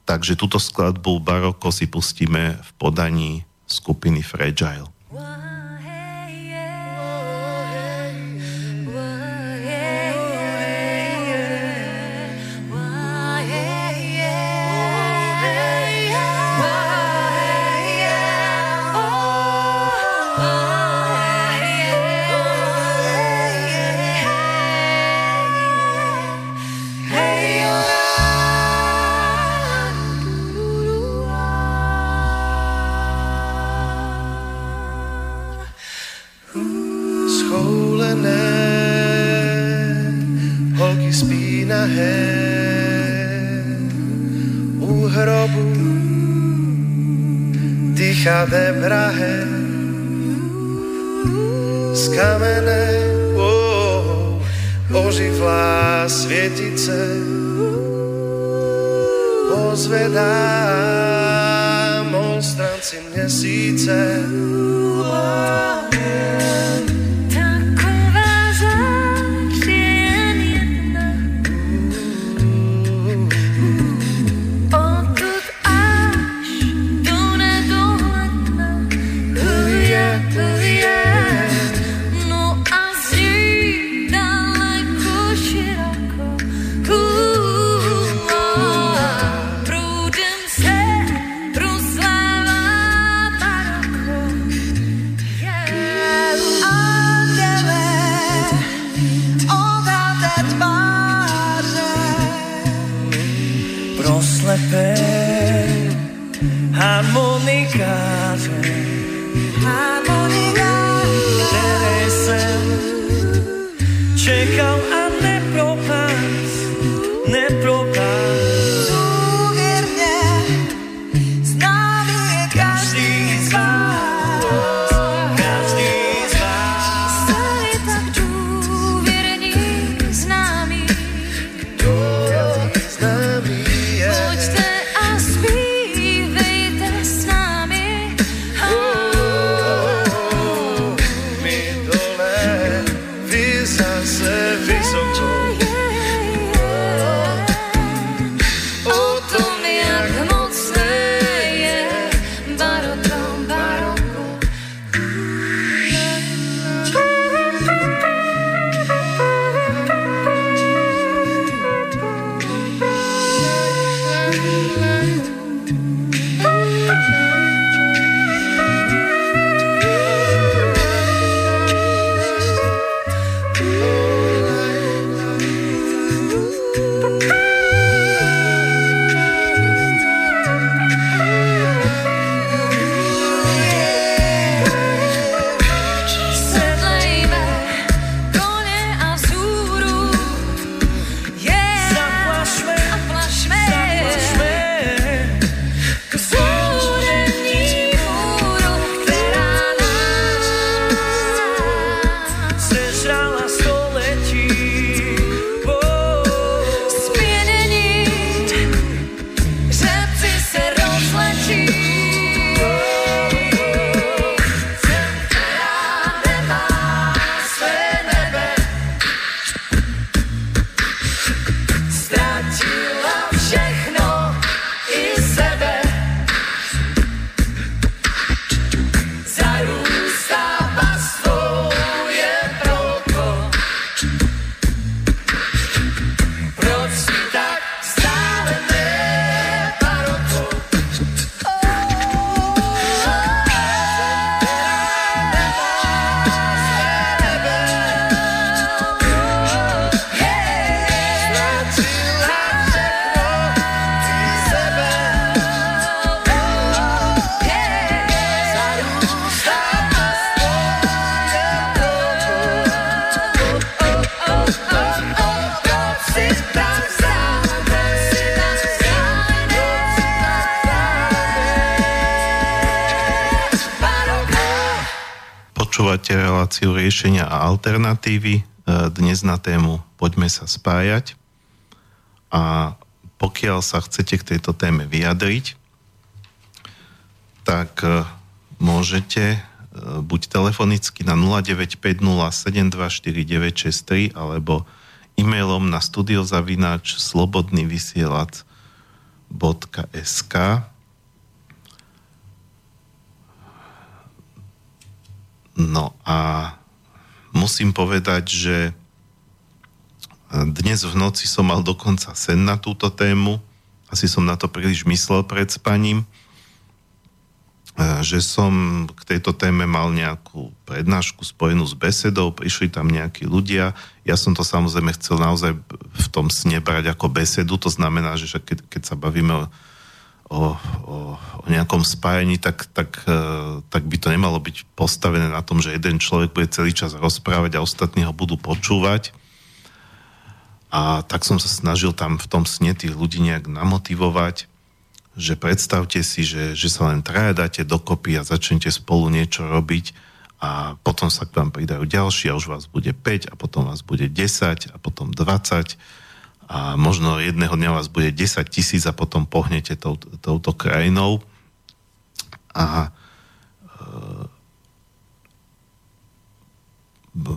Takže túto skladbu Baroko si pustíme v podaní skupiny Fragile. tichavé alternatívy. E, dnes na tému Poďme sa spájať. A pokiaľ sa chcete k tejto téme vyjadriť, tak e, môžete e, buď telefonicky na 0950724963 alebo e-mailom na studiozavináč slobodnyvysielac.sk No a musím povedať, že dnes v noci som mal dokonca sen na túto tému. Asi som na to príliš myslel pred spaním. Že som k tejto téme mal nejakú prednášku spojenú s besedou, prišli tam nejakí ľudia. Ja som to samozrejme chcel naozaj v tom sne brať ako besedu, to znamená, že keď, keď sa bavíme o o, o, o nejakom spájení, tak, tak, e, tak by to nemalo byť postavené na tom, že jeden človek bude celý čas rozprávať a ostatní ho budú počúvať. A tak som sa snažil tam v tom sne tých ľudí nejak namotivovať, že predstavte si, že, že sa len traja dáte dokopy a začnete spolu niečo robiť a potom sa k vám pridajú ďalší a už vás bude 5 a potom vás bude 10 a potom 20 a možno jedného dňa vás bude 10 tisíc a potom pohnete tou, touto krajinou. A e,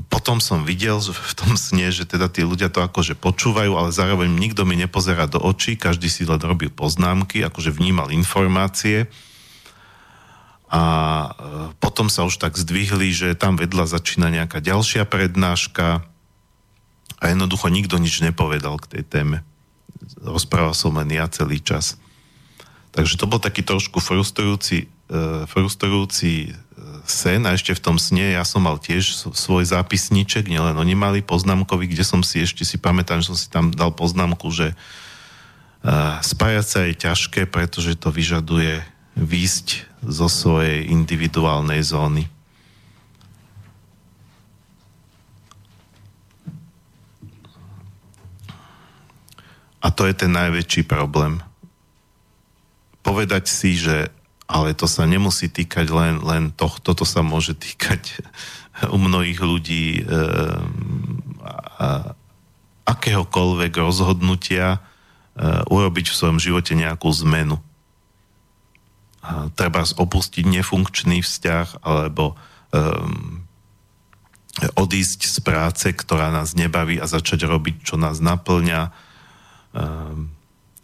potom som videl v tom sne, že teda tí ľudia to akože počúvajú, ale zároveň nikto mi nepozerá do očí, každý si len robil poznámky, akože vnímal informácie. A e, potom sa už tak zdvihli, že tam vedľa začína nejaká ďalšia prednáška, a jednoducho nikto nič nepovedal k tej téme. Rozprával som len ja celý čas. Takže to bol taký trošku frustrujúci, uh, frustrujúci e, sen a ešte v tom sne ja som mal tiež svoj zápisníček, nielen oni mali poznámkový, kde som si ešte si pamätám, že som si tam dal poznámku, že uh, spájať sa je ťažké, pretože to vyžaduje výjsť zo svojej individuálnej zóny. A to je ten najväčší problém. Povedať si, že ale to sa nemusí týkať len, len tohto, to sa môže týkať u mnohých ľudí e, a, akéhokoľvek rozhodnutia e, urobiť v svojom živote nejakú zmenu. A treba opustiť nefunkčný vzťah alebo e, odísť z práce, ktorá nás nebaví a začať robiť, čo nás naplňa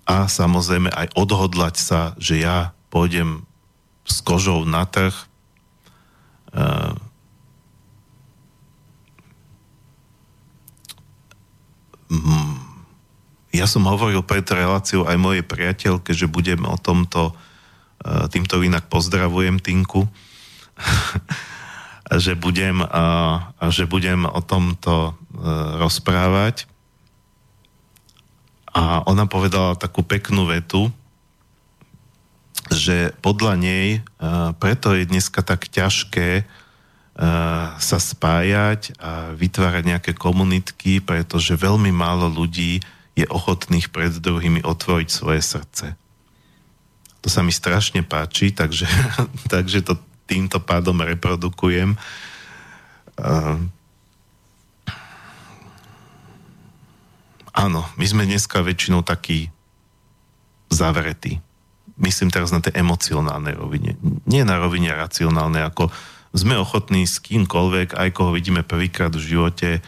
a samozrejme aj odhodlať sa, že ja pôjdem s kožou na trh, ehm, mm, ja som hovoril pred reláciou aj mojej priateľke, že budem o tomto, e, týmto inak pozdravujem Tinku, že budem, že budem o tomto e, rozprávať a ona povedala takú peknú vetu, že podľa nej uh, preto je dneska tak ťažké uh, sa spájať a vytvárať nejaké komunitky, pretože veľmi málo ľudí je ochotných pred druhými otvoriť svoje srdce. To sa mi strašne páči, takže, takže to týmto pádom reprodukujem. Áno, my sme dneska väčšinou takí zavretí. Myslím teraz na tej emocionálnej rovine. Nie na rovine racionálnej, ako sme ochotní s kýmkoľvek, aj koho vidíme prvýkrát v živote,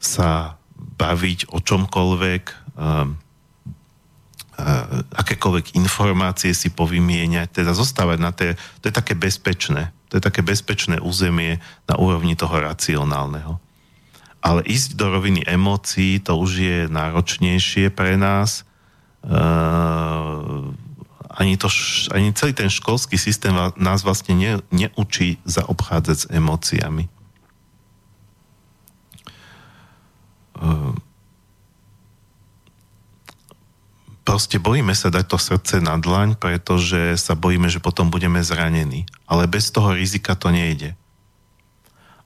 sa baviť o čomkoľvek, um, akékoľvek informácie si povymieňať, teda zostávať na té, to je také bezpečné, to je také bezpečné územie na úrovni toho racionálneho ale ísť do roviny emócií, to už je náročnejšie pre nás. Uh, ani, to, ani celý ten školský systém nás vlastne ne, neučí zaobchádzať s emóciami. Uh, proste bojíme sa dať to srdce na dlaň, pretože sa bojíme, že potom budeme zranení. Ale bez toho rizika to nejde.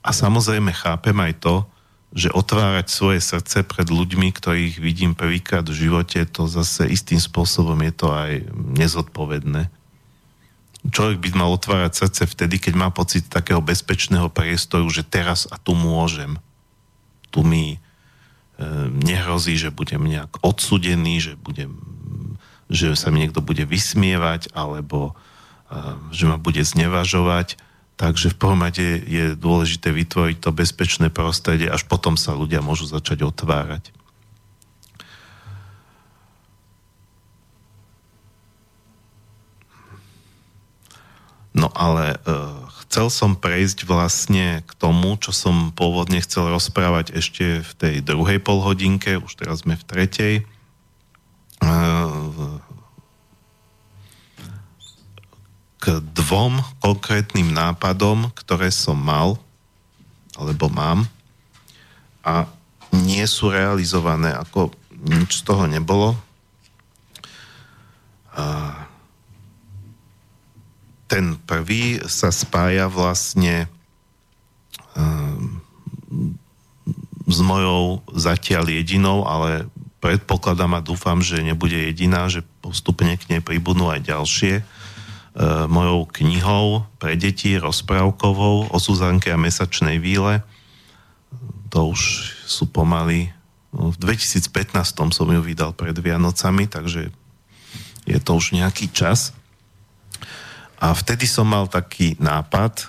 A samozrejme chápem aj to, že otvárať svoje srdce pred ľuďmi, ktorých vidím prvýkrát v živote, to zase istým spôsobom je to aj nezodpovedné. Človek by mal otvárať srdce vtedy, keď má pocit takého bezpečného priestoru, že teraz a tu môžem. Tu mi e, nehrozí, že budem nejak odsudený, že, budem, že sa mi niekto bude vysmievať, alebo e, že ma bude znevažovať Takže v prvom rade je dôležité vytvoriť to bezpečné prostredie, až potom sa ľudia môžu začať otvárať. No ale e, chcel som prejsť vlastne k tomu, čo som pôvodne chcel rozprávať ešte v tej druhej polhodinke, už teraz sme v tretej. E, k dvom konkrétnym nápadom, ktoré som mal, alebo mám, a nie sú realizované, ako nič z toho nebolo. A ten prvý sa spája vlastne um, s mojou zatiaľ jedinou, ale predpokladám a dúfam, že nebude jediná, že postupne k nej pribudnú aj ďalšie mojou knihou pre deti rozprávkovou o Suzanke a mesačnej víle. To už sú pomaly... No, v 2015 som ju vydal pred Vianocami, takže je to už nejaký čas. A vtedy som mal taký nápad, e,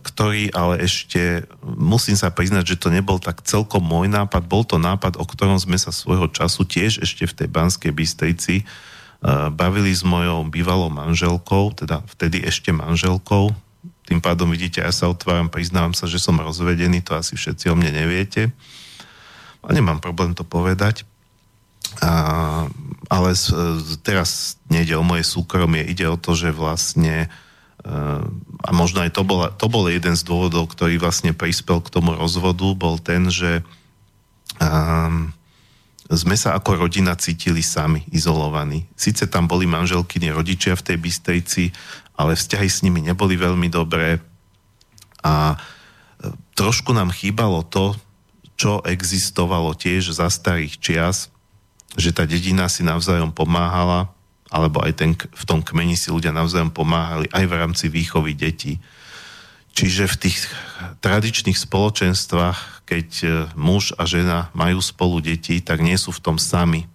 ktorý ale ešte, musím sa priznať, že to nebol tak celkom môj nápad, bol to nápad, o ktorom sme sa svojho času tiež ešte v tej Banskej Bystrici bavili s mojou bývalou manželkou, teda vtedy ešte manželkou. Tým pádom vidíte, ja sa otváram, priznávam sa, že som rozvedený, to asi všetci o mne neviete. A nemám problém to povedať. A, ale teraz nejde o moje súkromie, ide o to, že vlastne a možno aj to, bola, to bol jeden z dôvodov, ktorý vlastne prispel k tomu rozvodu, bol ten, že um, sme sa ako rodina cítili sami, izolovaní. Sice tam boli manželkyni rodičia v tej Bystrici, ale vzťahy s nimi neboli veľmi dobré a e, trošku nám chýbalo to, čo existovalo tiež za starých čias, že tá dedina si navzájom pomáhala, alebo aj ten, v tom kmeni si ľudia navzájom pomáhali aj v rámci výchovy detí. Čiže v tých tradičných spoločenstvách, keď e, muž a žena majú spolu deti, tak nie sú v tom sami. E,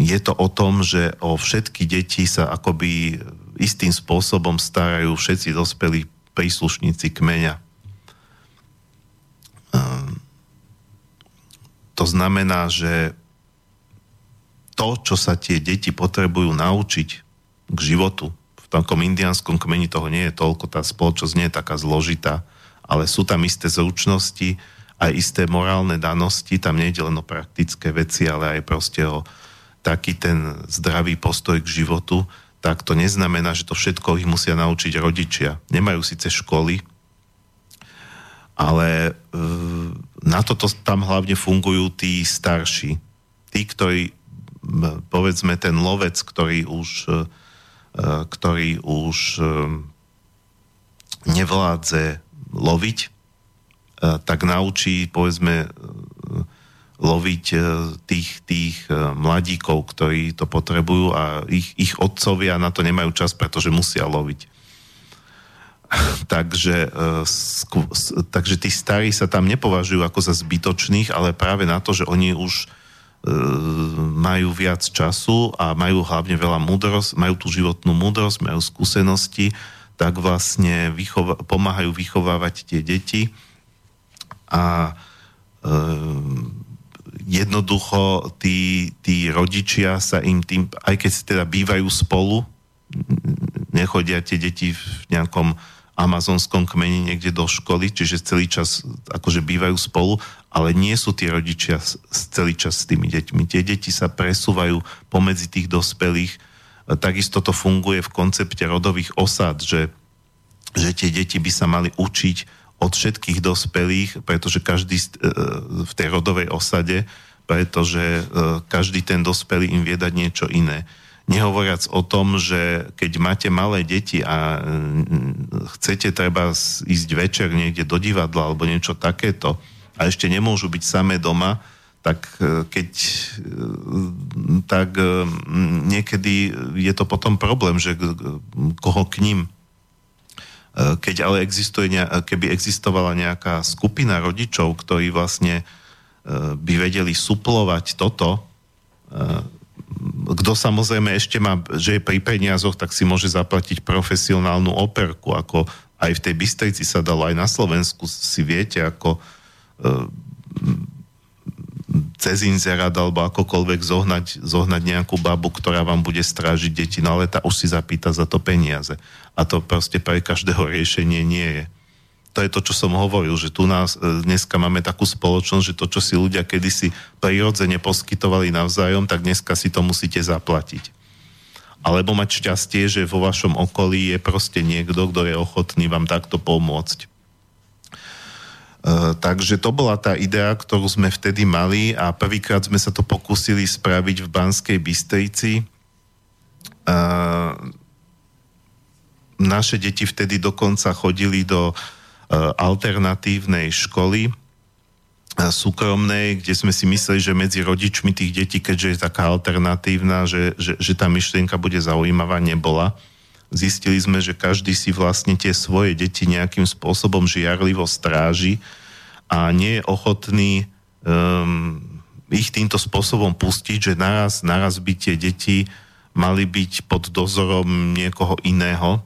je to o tom, že o všetky deti sa akoby istým spôsobom starajú všetci dospelí príslušníci kmeňa. E, to znamená, že to, čo sa tie deti potrebujú naučiť k životu, takom indianskom kmeni toho nie je toľko, tá spoločnosť nie je taká zložitá, ale sú tam isté zručnosti, aj isté morálne danosti, tam nie je len o praktické veci, ale aj proste o taký ten zdravý postoj k životu, tak to neznamená, že to všetko ich musia naučiť rodičia. Nemajú síce školy, ale e, na toto tam hlavne fungujú tí starší. Tí, ktorí, povedzme, ten lovec, ktorý už e, ktorý už eh, nevládze loviť, eh, tak naučí, povedzme, loviť tých, tých mladíkov, ktorí to potrebujú a ich, ich otcovia na to nemajú čas, pretože musia loviť. takže, takže tí starí sa tam nepovažujú ako za zbytočných, ale práve na to, že oni už majú viac času a majú hlavne veľa múdrosť, majú tú životnú múdrosť, majú skúsenosti, tak vlastne vychova- pomáhajú vychovávať tie deti. A e, jednoducho tí, tí rodičia sa im tým, aj keď si teda bývajú spolu, nechodia tie deti v nejakom amazonskom kmeni niekde do školy, čiže celý čas akože bývajú spolu, ale nie sú tí rodičia celý čas s tými deťmi. Tie deti sa presúvajú pomedzi tých dospelých. Takisto to funguje v koncepte rodových osad, že, že tie deti by sa mali učiť od všetkých dospelých, pretože každý e, v tej rodovej osade, pretože e, každý ten dospelý im vie dať niečo iné. Nehovoriac o tom, že keď máte malé deti a chcete treba ísť večer niekde do divadla alebo niečo takéto a ešte nemôžu byť samé doma, tak keď tak niekedy je to potom problém, že koho k ním. Keď ale existuje, keby existovala nejaká skupina rodičov, ktorí vlastne by vedeli suplovať toto, kto samozrejme ešte má, že je pri peniazoch, tak si môže zaplatiť profesionálnu operku, ako aj v tej Bystrici sa dalo, aj na Slovensku si viete, ako e, cez inzerát alebo akokoľvek zohnať, zohnať nejakú babu, ktorá vám bude strážiť deti, ale tá už si zapýta za to peniaze. A to proste pre každého riešenie nie je to je to, čo som hovoril, že tu nás e, dneska máme takú spoločnosť, že to, čo si ľudia kedysi prirodzene poskytovali navzájom, tak dneska si to musíte zaplatiť. Alebo mať šťastie, že vo vašom okolí je proste niekto, kto je ochotný vám takto pomôcť. Uh, takže to bola tá idea, ktorú sme vtedy mali a prvýkrát sme sa to pokúsili spraviť v Banskej Bystrici. Uh, naše deti vtedy dokonca chodili do alternatívnej školy eh, súkromnej, kde sme si mysleli, že medzi rodičmi tých detí, keďže je taká alternatívna, že, že, že tá myšlienka bude zaujímavá, nebola. Zistili sme, že každý si vlastne tie svoje deti nejakým spôsobom žiarlivo stráži a nie je ochotný um, ich týmto spôsobom pustiť, že naraz, naraz by tie deti mali byť pod dozorom niekoho iného,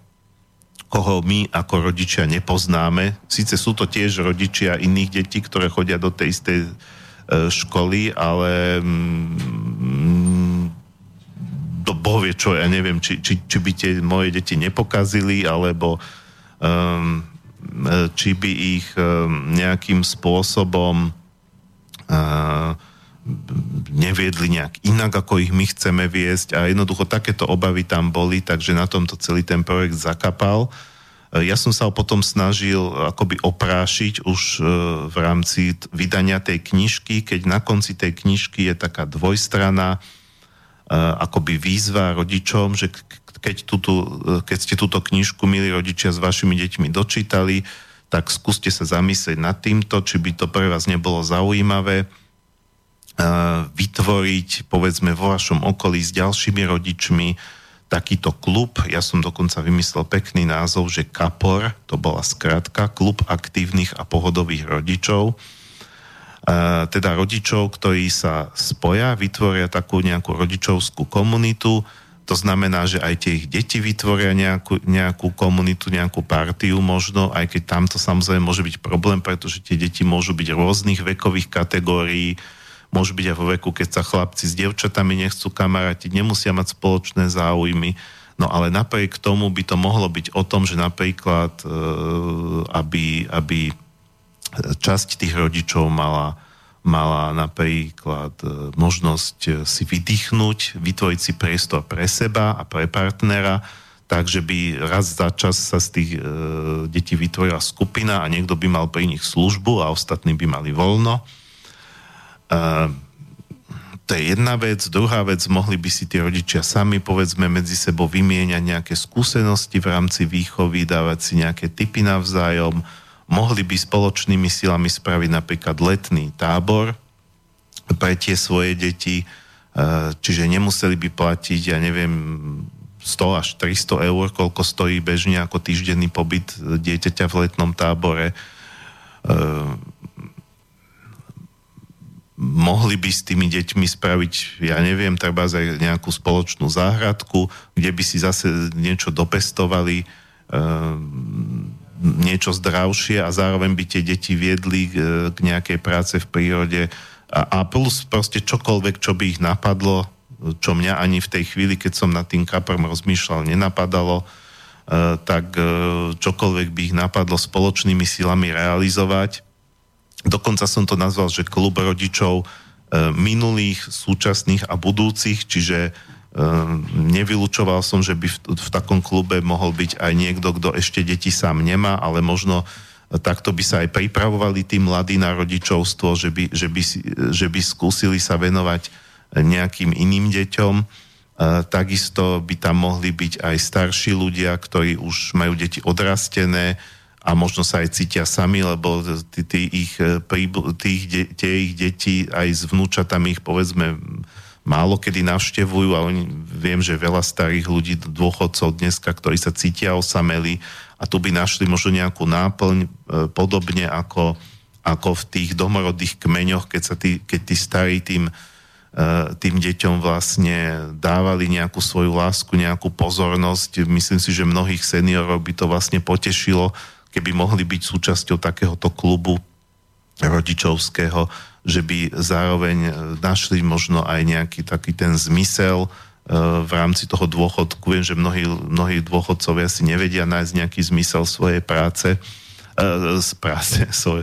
koho my ako rodičia nepoznáme. Sice sú to tiež rodičia iných detí, ktoré chodia do tej istej e, školy, ale mm, do bohvie čo, ja neviem, či, či, či by tie moje deti nepokazili, alebo um, či by ich um, nejakým spôsobom uh, neviedli nejak inak, ako ich my chceme viesť a jednoducho takéto obavy tam boli, takže na tomto celý ten projekt zakapal. Ja som sa ho potom snažil akoby oprášiť už e, v rámci vydania tej knižky, keď na konci tej knižky je taká dvojstrana e, akoby výzva rodičom, že keď, túto, e, keď ste túto knižku, milí rodičia, s vašimi deťmi dočítali, tak skúste sa zamyslieť nad týmto, či by to pre vás nebolo zaujímavé vytvoriť, povedzme, vo vašom okolí s ďalšími rodičmi takýto klub, ja som dokonca vymyslel pekný názov, že KAPOR, to bola skratka, klub aktívnych a pohodových rodičov, teda rodičov, ktorí sa spoja, vytvoria takú nejakú rodičovskú komunitu, to znamená, že aj tie ich deti vytvoria nejakú, nejakú komunitu, nejakú partiu možno, aj keď tamto samozrejme môže byť problém, pretože tie deti môžu byť rôznych vekových kategórií, môžu byť aj vo veku, keď sa chlapci s dievčatami nechcú kamarátiť, nemusia mať spoločné záujmy. No ale napriek tomu by to mohlo byť o tom, že napríklad, e, aby, aby časť tých rodičov mala, mala napríklad e, možnosť si vydýchnuť, vytvoriť si priestor pre seba a pre partnera, takže by raz za čas sa z tých e, detí vytvorila skupina a niekto by mal pri nich službu a ostatní by mali voľno to je jedna vec. Druhá vec, mohli by si tí rodičia sami, povedzme, medzi sebou vymieňať nejaké skúsenosti v rámci výchovy, dávať si nejaké typy navzájom. Mohli by spoločnými silami spraviť napríklad letný tábor pre tie svoje deti, čiže nemuseli by platiť, ja neviem, 100 až 300 eur, koľko stojí bežne ako týždenný pobyt dieťaťa v letnom tábore mohli by s tými deťmi spraviť, ja neviem, treba aj nejakú spoločnú záhradku, kde by si zase niečo dopestovali, e, niečo zdravšie a zároveň by tie deti viedli k, k nejakej práce v prírode. A, a plus proste čokoľvek, čo by ich napadlo, čo mňa ani v tej chvíli, keď som nad tým kaprom rozmýšľal, nenapadalo, e, tak e, čokoľvek by ich napadlo spoločnými silami realizovať, Dokonca som to nazval, že klub rodičov e, minulých, súčasných a budúcich, čiže e, nevylučoval som, že by v, v takom klube mohol byť aj niekto, kto ešte deti sám nemá, ale možno takto by sa aj pripravovali tí mladí na rodičovstvo, že by, že by, že by skúsili sa venovať nejakým iným deťom. takisto by tam mohli byť aj starší ľudia, ktorí už majú deti odrastené a možno sa aj cítia sami, lebo tí, tí ich, e, tých, tie ich deti aj s vnúčatami ich povedzme málo kedy navštevujú a oni, viem, že veľa starých ľudí, dôchodcov dneska, ktorí sa cítia osameli a tu by našli možno nejakú náplň e, podobne ako, ako v tých domorodých kmeňoch, keď, sa tí, keď tí starí tým Eh, tým deťom vlastne dávali nejakú svoju lásku, nejakú pozornosť. Myslím si, že mnohých seniorov by to vlastne potešilo, keby mohli byť súčasťou takéhoto klubu rodičovského, že by zároveň eh, našli možno aj nejaký taký ten zmysel eh, v rámci toho dôchodku. Viem, že mnohí, mnohí dôchodcovia si nevedia nájsť nejaký zmysel svojej práce z práce. So,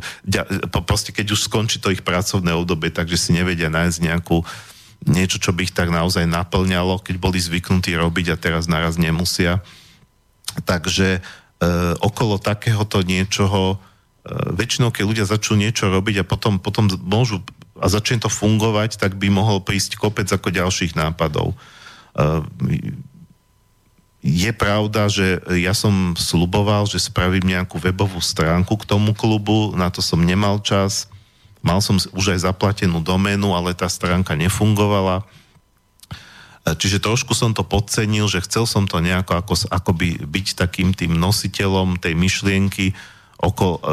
proste keď už skončí to ich pracovné obdobie, takže si nevedia nájsť nejakú niečo, čo by ich tak naozaj naplňalo, keď boli zvyknutí robiť a teraz naraz nemusia. Takže e, okolo takéhoto niečoho, e, väčšinou keď ľudia začnú niečo robiť a potom, potom môžu a začne to fungovať, tak by mohol prísť kopec ako ďalších nápadov. E, je pravda, že ja som sluboval, že spravím nejakú webovú stránku k tomu klubu, na to som nemal čas. Mal som už aj zaplatenú doménu, ale tá stránka nefungovala. Čiže trošku som to podcenil, že chcel som to nejako ako, akoby byť takým tým nositeľom tej myšlienky, oko, e,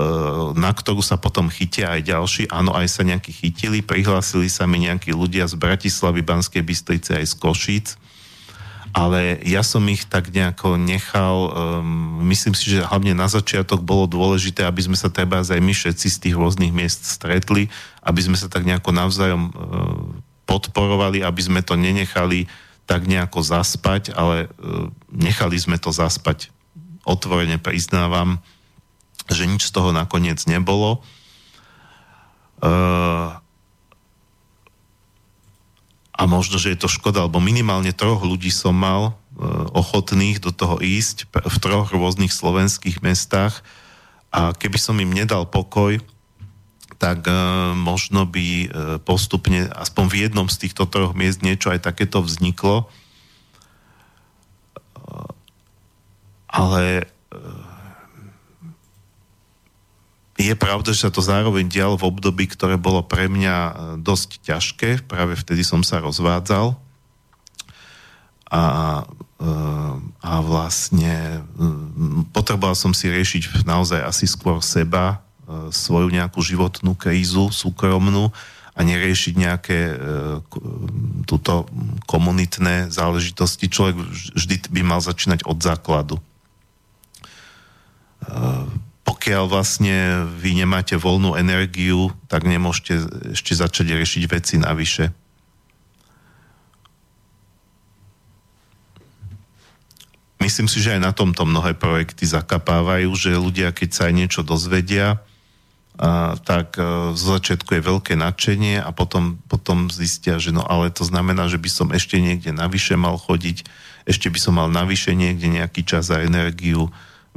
na ktorú sa potom chytia aj ďalší. Áno, aj sa nejakí chytili, prihlásili sa mi nejakí ľudia z Bratislavy, Banskej Bystrice aj z Košíc ale ja som ich tak nejako nechal, um, myslím si, že hlavne na začiatok bolo dôležité, aby sme sa treba aj my všetci z tých rôznych miest stretli, aby sme sa tak nejako navzájom uh, podporovali, aby sme to nenechali tak nejako zaspať, ale uh, nechali sme to zaspať. Otvorene priznávam, že nič z toho nakoniec nebolo. Uh, a možno, že je to škoda, lebo minimálne troch ľudí som mal e, ochotných do toho ísť v troch rôznych slovenských mestách a keby som im nedal pokoj, tak e, možno by e, postupne, aspoň v jednom z týchto troch miest niečo aj takéto vzniklo. Ale je pravda, že sa to zároveň dialo v období, ktoré bolo pre mňa dosť ťažké. Práve vtedy som sa rozvádzal. A, a vlastne potreboval som si riešiť naozaj asi skôr seba, svoju nejakú životnú krízu súkromnú a neriešiť nejaké túto komunitné záležitosti. Človek vždy by mal začínať od základu pokiaľ vlastne vy nemáte voľnú energiu, tak nemôžete ešte začať riešiť veci navyše. Myslím si, že aj na tomto mnohé projekty zakapávajú, že ľudia, keď sa aj niečo dozvedia, tak e, z začiatku je veľké nadšenie a potom, potom zistia, že no ale to znamená, že by som ešte niekde navyše mal chodiť, ešte by som mal navyše niekde nejaký čas a energiu,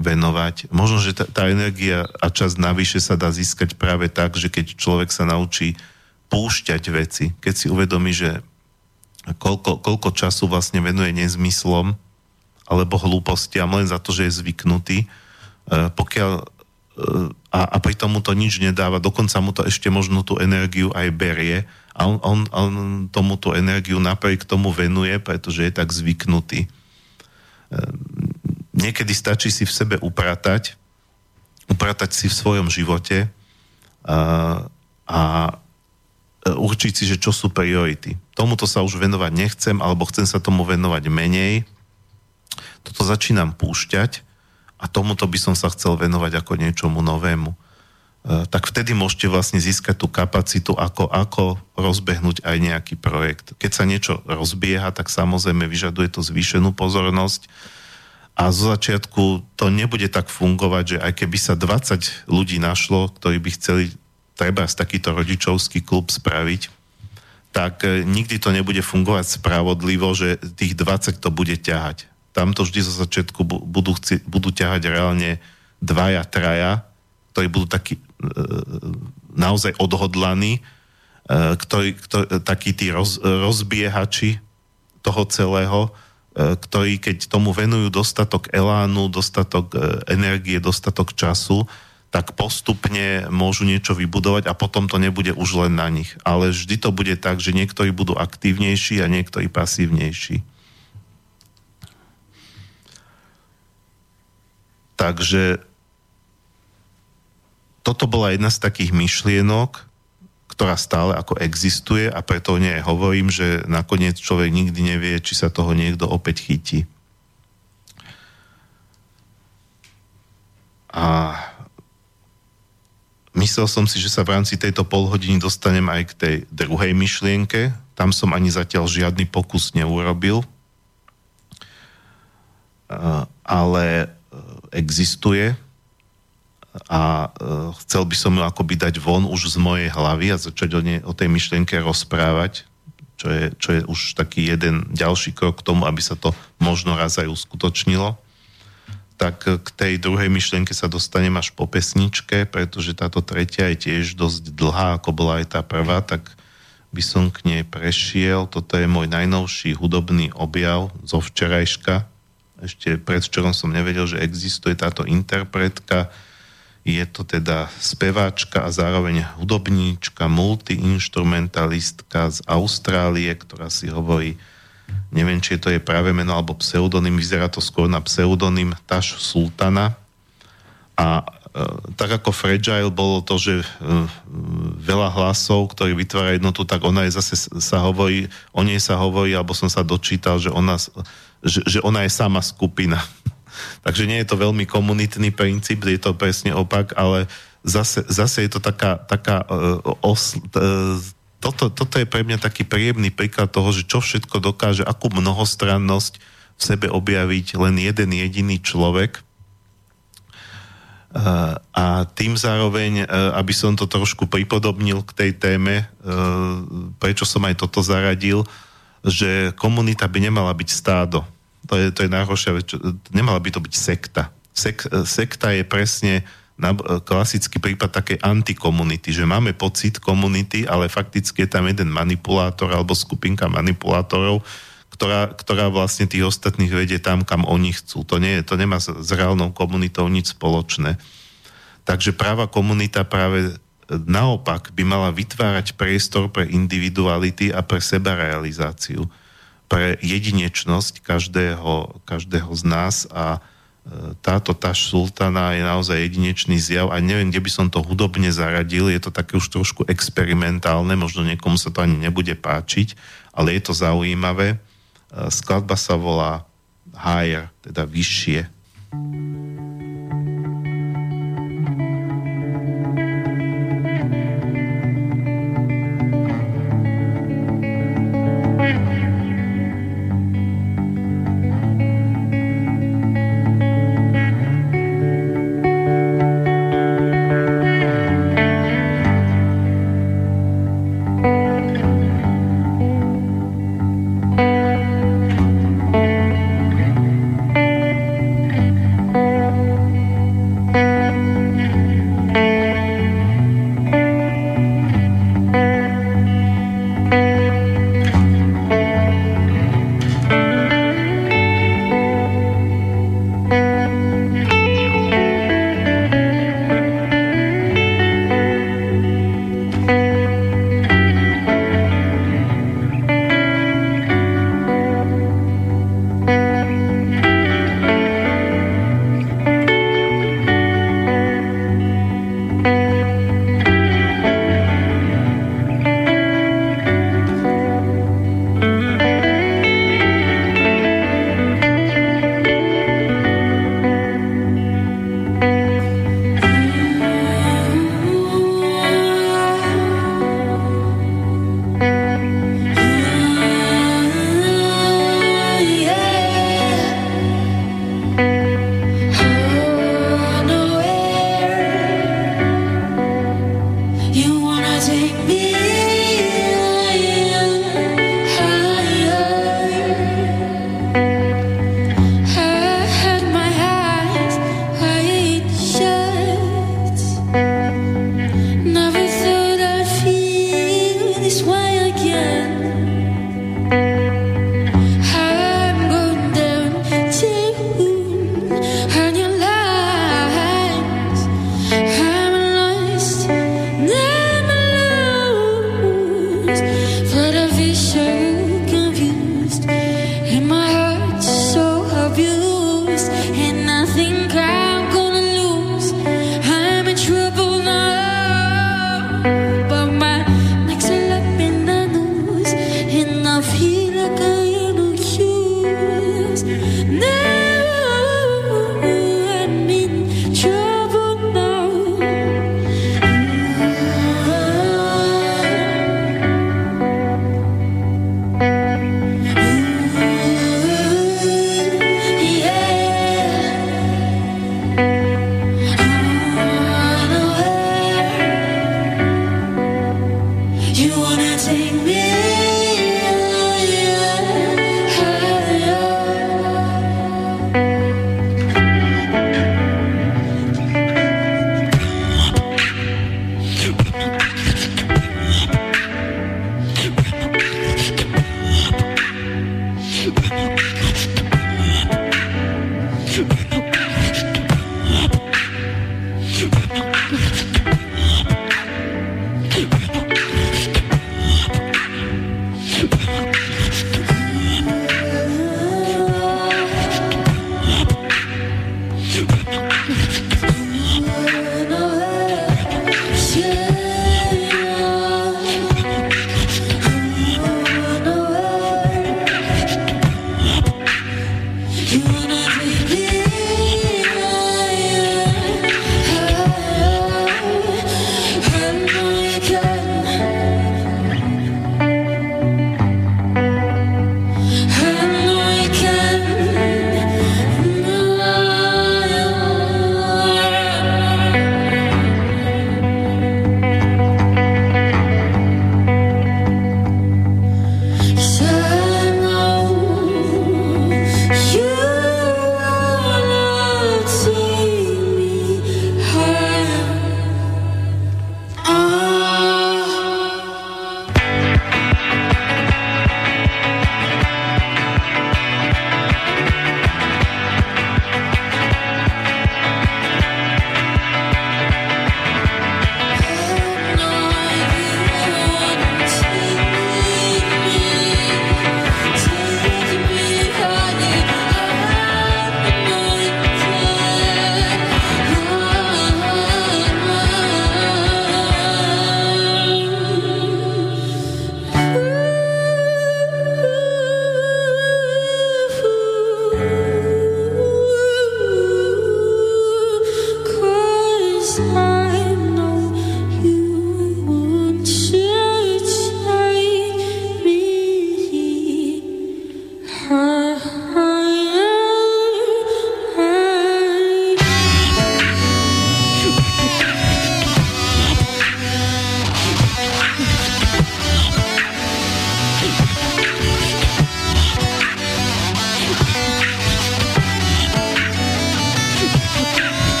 venovať. Možno, že tá, tá energia a čas navyše sa dá získať práve tak, že keď človek sa naučí púšťať veci, keď si uvedomí, že koľko, koľko času vlastne venuje nezmyslom alebo hlúpostiam len za to, že je zvyknutý, e, pokiaľ a, a pri tomu to nič nedáva, dokonca mu to ešte možno tú energiu aj berie a on, on, on tomu tú energiu napriek tomu venuje, pretože je tak zvyknutý. E, niekedy stačí si v sebe upratať, upratať si v svojom živote a, a určiť si, že čo sú priority. Tomuto sa už venovať nechcem, alebo chcem sa tomu venovať menej. Toto začínam púšťať a tomuto by som sa chcel venovať ako niečomu novému. Tak vtedy môžete vlastne získať tú kapacitu, ako, ako rozbehnúť aj nejaký projekt. Keď sa niečo rozbieha, tak samozrejme vyžaduje to zvýšenú pozornosť, a zo začiatku to nebude tak fungovať, že aj keby sa 20 ľudí našlo, ktorí by chceli treba z takýto rodičovský klub spraviť, tak e, nikdy to nebude fungovať spravodlivo, že tých 20 to bude ťahať. Tam to vždy zo začiatku budú, chci, budú ťahať reálne dvaja, traja, ktorí budú takí e, naozaj odhodlaní, e, ktorí, ktorí, takí tí roz, rozbiehači, toho celého, e, ktorí keď tomu venujú dostatok elánu, dostatok e, energie, dostatok času, tak postupne môžu niečo vybudovať a potom to nebude už len na nich. Ale vždy to bude tak, že niektorí budú aktívnejší a niektorí pasívnejší. Takže toto bola jedna z takých myšlienok, ktorá stále ako existuje a preto o nej hovorím, že nakoniec človek nikdy nevie, či sa toho niekto opäť chytí. A Myslel som si, že sa v rámci tejto polhodiny dostanem aj k tej druhej myšlienke. Tam som ani zatiaľ žiadny pokus neurobil. Ale existuje a e, chcel by som ju akoby dať von už z mojej hlavy a začať o, ne, o tej myšlienke rozprávať, čo je, čo je už taký jeden ďalší krok k tomu, aby sa to možno raz aj uskutočnilo tak k tej druhej myšlienke sa dostanem až po pesničke, pretože táto tretia je tiež dosť dlhá, ako bola aj tá prvá, tak by som k nej prešiel. Toto je môj najnovší hudobný objav zo včerajška. Ešte predvčerom som nevedel, že existuje táto interpretka. Je to teda speváčka a zároveň hudobníčka, multiinstrumentalistka z Austrálie, ktorá si hovorí neviem, či to je práve meno alebo pseudonym, vyzerá to skôr na pseudonym Taš Sultana. A e, tak ako Fragile bolo to, že e, veľa hlasov, ktorí vytvárajú jednotu, tak ona je zase sa hovorí, o nej sa hovorí, alebo som sa dočítal, že ona, že, že ona je sama skupina. Takže nie je to veľmi komunitný princíp, je to presne opak, ale zase, zase je to taká, taká uh, os, uh, toto, toto je pre mňa taký príjemný príklad toho, že čo všetko dokáže, akú mnohostrannosť v sebe objaviť len jeden jediný človek. A tým zároveň, e, aby som to trošku pripodobnil k tej téme, e, prečo som aj toto zaradil, že komunita by nemala byť stádo. To je, to je najhoršia vec. Nemala by to byť sekta. Sek, sekta je presne klasický prípad takej antikomunity, že máme pocit komunity, ale fakticky je tam jeden manipulátor alebo skupinka manipulátorov, ktorá, ktorá vlastne tých ostatných vedie tam, kam oni chcú. To, nie, to nemá s, s reálnou komunitou nič spoločné. Takže práva komunita práve naopak by mala vytvárať priestor pre individuality a pre sebarealizáciu, pre jedinečnosť každého, každého z nás a táto taš sultana je naozaj jedinečný zjav a neviem, kde by som to hudobne zaradil, je to také už trošku experimentálne, možno niekomu sa to ani nebude páčiť, ale je to zaujímavé. E, skladba sa volá Higher, teda vyššie. reláciu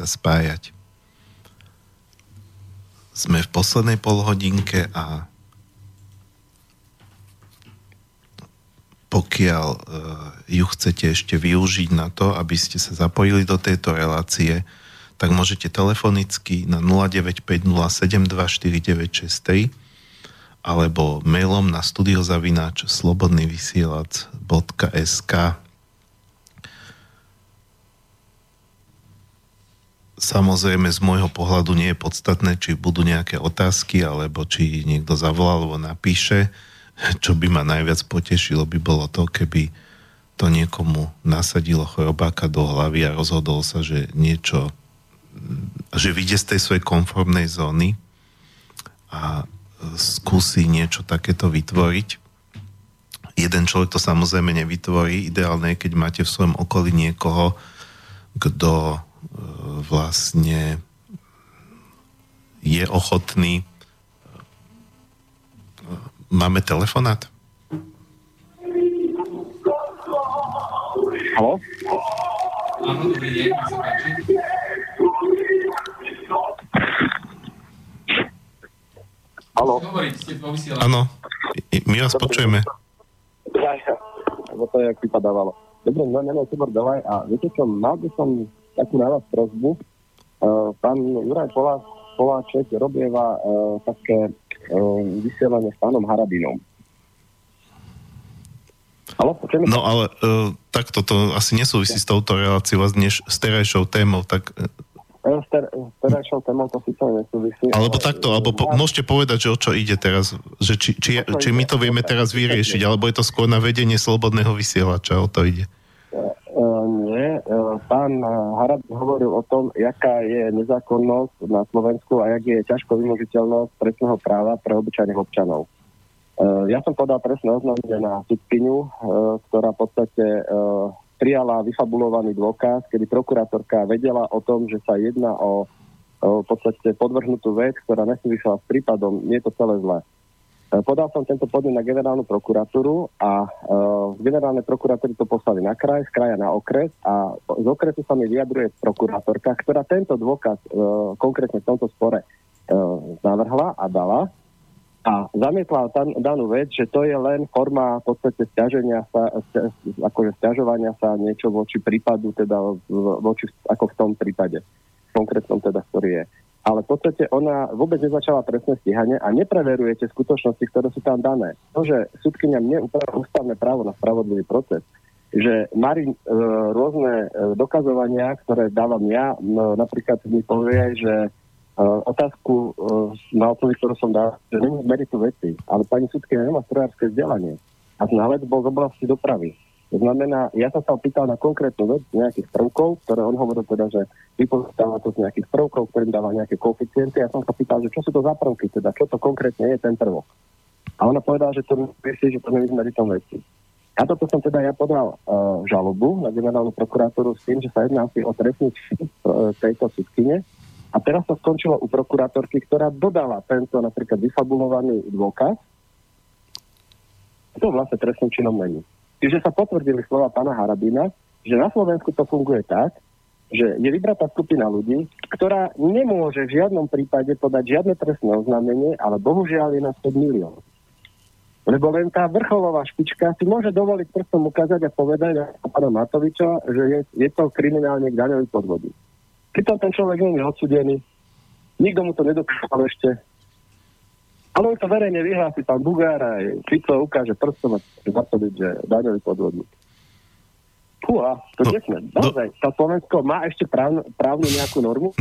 sa spájať. Sme v poslednej polhodinke a pokiaľ uh, ju chcete ešte využiť na to, aby ste sa zapojili do tejto relácie, tak môžete telefonicky na 0950724963 alebo mailom na studiozavináč slobodnyvysielac.sk Samozrejme, z môjho pohľadu nie je podstatné, či budú nejaké otázky, alebo či niekto zavolá, alebo napíše. Čo by ma najviac potešilo, by bolo to, keby to niekomu nasadilo chorobáka do hlavy a rozhodol sa, že niečo, že vyjde z tej svojej konformnej zóny a skúsi niečo takéto vytvoriť. Jeden človek to samozrejme nevytvorí. Ideálne je, keď máte v svojom okolí niekoho, kto e, vlastne je ochotný. Máme telefonát? Halo? Áno, dobrý deň, sa páči. Halo? Áno, my vás počujeme. Ja, ja. Lebo to je, jak vypadávalo. Dobre, no nemám Tibor Delaj a viete čo, mal by som takú na vás prozbu. Uh, pán Juraj Polá, Poláček robieva uh, také uh, vysielanie s pánom Harabinom. Halo? No ale uh, takto to asi nesúvisí s touto reláciou, dnes s terajšou témou, tak s ter- s terajšou témou to síce nesúvisí. Alebo ale- takto, alebo po, môžete povedať, že o čo ide teraz, že či, či, či my to vieme teraz vyriešiť, alebo je to skôr na vedenie slobodného vysielača, o to ide. Uh, pán uh, Harad hovoril o tom, jaká je nezákonnosť na Slovensku a jak je ťažko vymožiteľnosť trestného práva pre obyčajných občanov. Uh, ja som podal presné oznámenie na sudkyňu, ktorá v podstate prijala vyfabulovaný dôkaz, kedy prokurátorka vedela o tom, že sa jedná o, o v podstate podvrhnutú vec, ktorá nesúvisela s prípadom. Nie je to celé zlé. E, Podal som tento podnet na generálnu prokuratúru a z generálnej prokuratúry to poslali na kraj, z kraja na okres a z okresu sa mi vyjadruje prokurátorka, ktorá tento dôkaz uh, konkrétne v tomto spore uh, navrhla a dala a zamietla tam, danú vec, že to je len forma v podstate stiaženia sa, akože stiažovania sa niečo voči prípadu, teda voči, ako v tom prípade, konkrétnom teda, ktorý je. Ale v podstate ona vôbec nezačala trestné stíhanie a nepreveruje tie skutočnosti, ktoré sú tam dané. To, že súdkynia mne ústavné právo na spravodlivý proces, že Marin e, rôzne e, dokazovania, ktoré dávam ja, no, napríklad mi povie, že Uh, otázku uh, na odpoveď, ktorú som dal, že není meritu veci, ale pani sudkynia nemá strojárske vzdelanie a znalec bol z oblasti dopravy. To znamená, ja som sa opýtal na konkrétnu vec nejakých prvkov, ktoré on hovoril teda, že vypočítava to z nejakých prvkov, ktorým dáva nejaké koeficienty. Ja som sa pýtal, že čo sú to za prvky, teda čo to konkrétne je ten prvok. A ona povedala, že to myslí, že to není meritom veci. A toto som teda ja podal uh, žalobu na generálnu prokuratúru s tým, že sa jedná asi o trestný čin uh, tejto sudkyne, a teraz to skončilo u prokurátorky, ktorá dodala tento napríklad vyfabulovaný dôkaz. To vlastne trestným činom není. Čiže sa potvrdili slova pána Harabina, že na Slovensku to funguje tak, že je vybratá skupina ľudí, ktorá nemôže v žiadnom prípade podať žiadne trestné oznámenie, ale bohužiaľ je na 100 milión. Lebo len tá vrcholová špička si môže dovoliť prstom ukázať a povedať ako pána Matoviča, že je, je to kriminálne daňový podvodí. Pritom ten človek nie je odsudený, nikto mu to nedokázal ešte. Ale on to verejne vyhlási pán Bugár a Fico ukáže prstom a zatvrdiť, že daňový podvodník. Fúha, to No, no, sme. Naozaj, tá Slovensko má ešte právnu, právnu nejakú normu?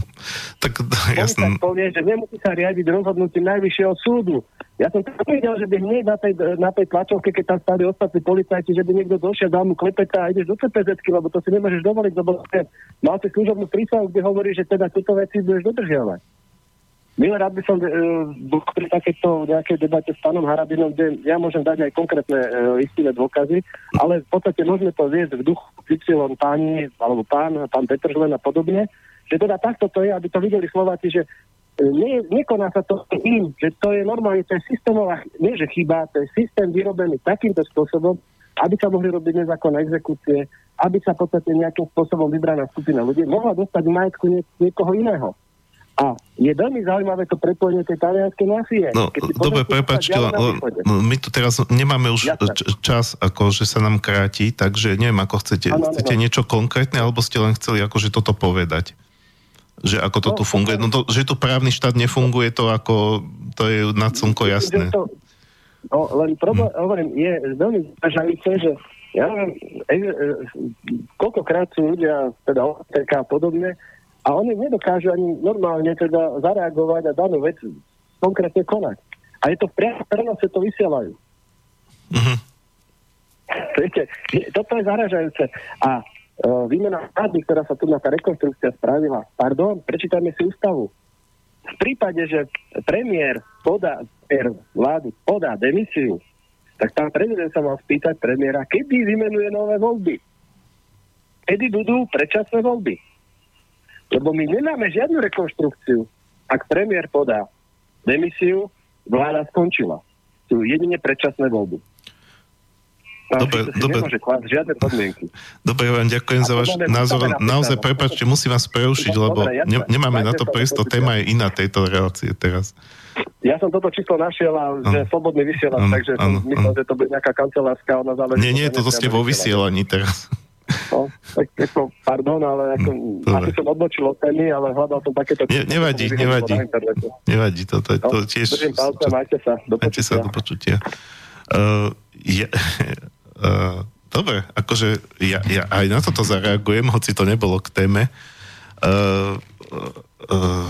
Tak Ja jasné, sa povie, že nemusí sa riadiť rozhodnutím najvyššieho súdu. Ja som to nevidel, že by hneď na tej, na tej tlačovke, keď tam stali ostatní policajti, že by niekto došiel, dal mu klepeta a ideš do cpz lebo to si nemôžeš dovoliť, lebo mal si služobnú prísahu, kde hovorí, že teda tieto veci budeš dodržiavať. Milé rád by som e, pri takéto nejakej debate s pánom Harabinom, kde ja môžem dať aj konkrétne e, istinné dôkazy, ale v podstate môžeme to viesť v duchu Y páni, alebo pán, pán Petržlen a podobne, že teda takto to je, aby to videli Slováci, že e, nie, nekoná sa to im, že to je normálne, to je systémová, nie že chyba, to je systém vyrobený takýmto spôsobom, aby sa mohli robiť nezákonné exekúcie, aby sa v podstate nejakým spôsobom vybraná skupina ľudí mohla dostať majetku nie, niekoho iného. A je veľmi zaujímavé to prepojenie tej talianskej mafie. No, dobre, prepačte, na my tu teraz nemáme už Jasné. č- čas, ako že sa nám kráti, takže neviem, ako chcete. Áno, Chcete áno. niečo konkrétne, alebo ste len chceli akože toto povedať? Že ako to No, tu funguje? No to, že tu právny štát nefunguje, to ako, to je nad slnko jasné. To, no, len problém, hm. hovorím, je veľmi zažajúce, že ja neviem, e, e, koľkokrát sú ľudia, teda OTK a podobne, a oni nedokážu ani normálne teda zareagovať a danú vec konkrétne konať. A je to v priamom prenose, to vysielajú. Mhm. Viete, toto je zaražajúce. A uh, výmena vlády, ktorá sa tu na tá rekonstrukcia spravila, pardon, prečítajme si ústavu. V prípade, že premiér podá, er, vlády podá demisiu, tak tam prezident sa mal spýtať premiéra, kedy vymenuje nové voľby. Kedy budú predčasné voľby. Lebo my nemáme žiadnu rekonštrukciu. Ak premiér podá demisiu, vláda skončila. Sú jedine predčasné voľby. Pán Dobre, dobre. žiadne podmienky. Dobre, vám ďakujem za váš názor. Ústava Naozaj, prepačte, musím vás prerušiť, Dobre, lebo ne, nemáme na to dajte sa priesto. do Téma je iná tejto relácie teraz. Ja som toto číslo našiel a že Áno. slobodný vysielač, takže som áno, myslel, áno. že to bude nejaká kancelárska ona záležitosť. Nie, nie, toto ste vo vysielaní teraz. No, tak ako, pardon, ale ako, dobre. asi som odbočil od témy, ale hľadal som takéto... Ne- nevadí, nevadí. Nevadí, to, to, to No, tiež... Držím palce, majte sa. Do Majte sa do počutia. Uh, ja, uh, dobre, akože ja, ja aj na toto zareagujem, hoci to nebolo k téme. Uh, uh,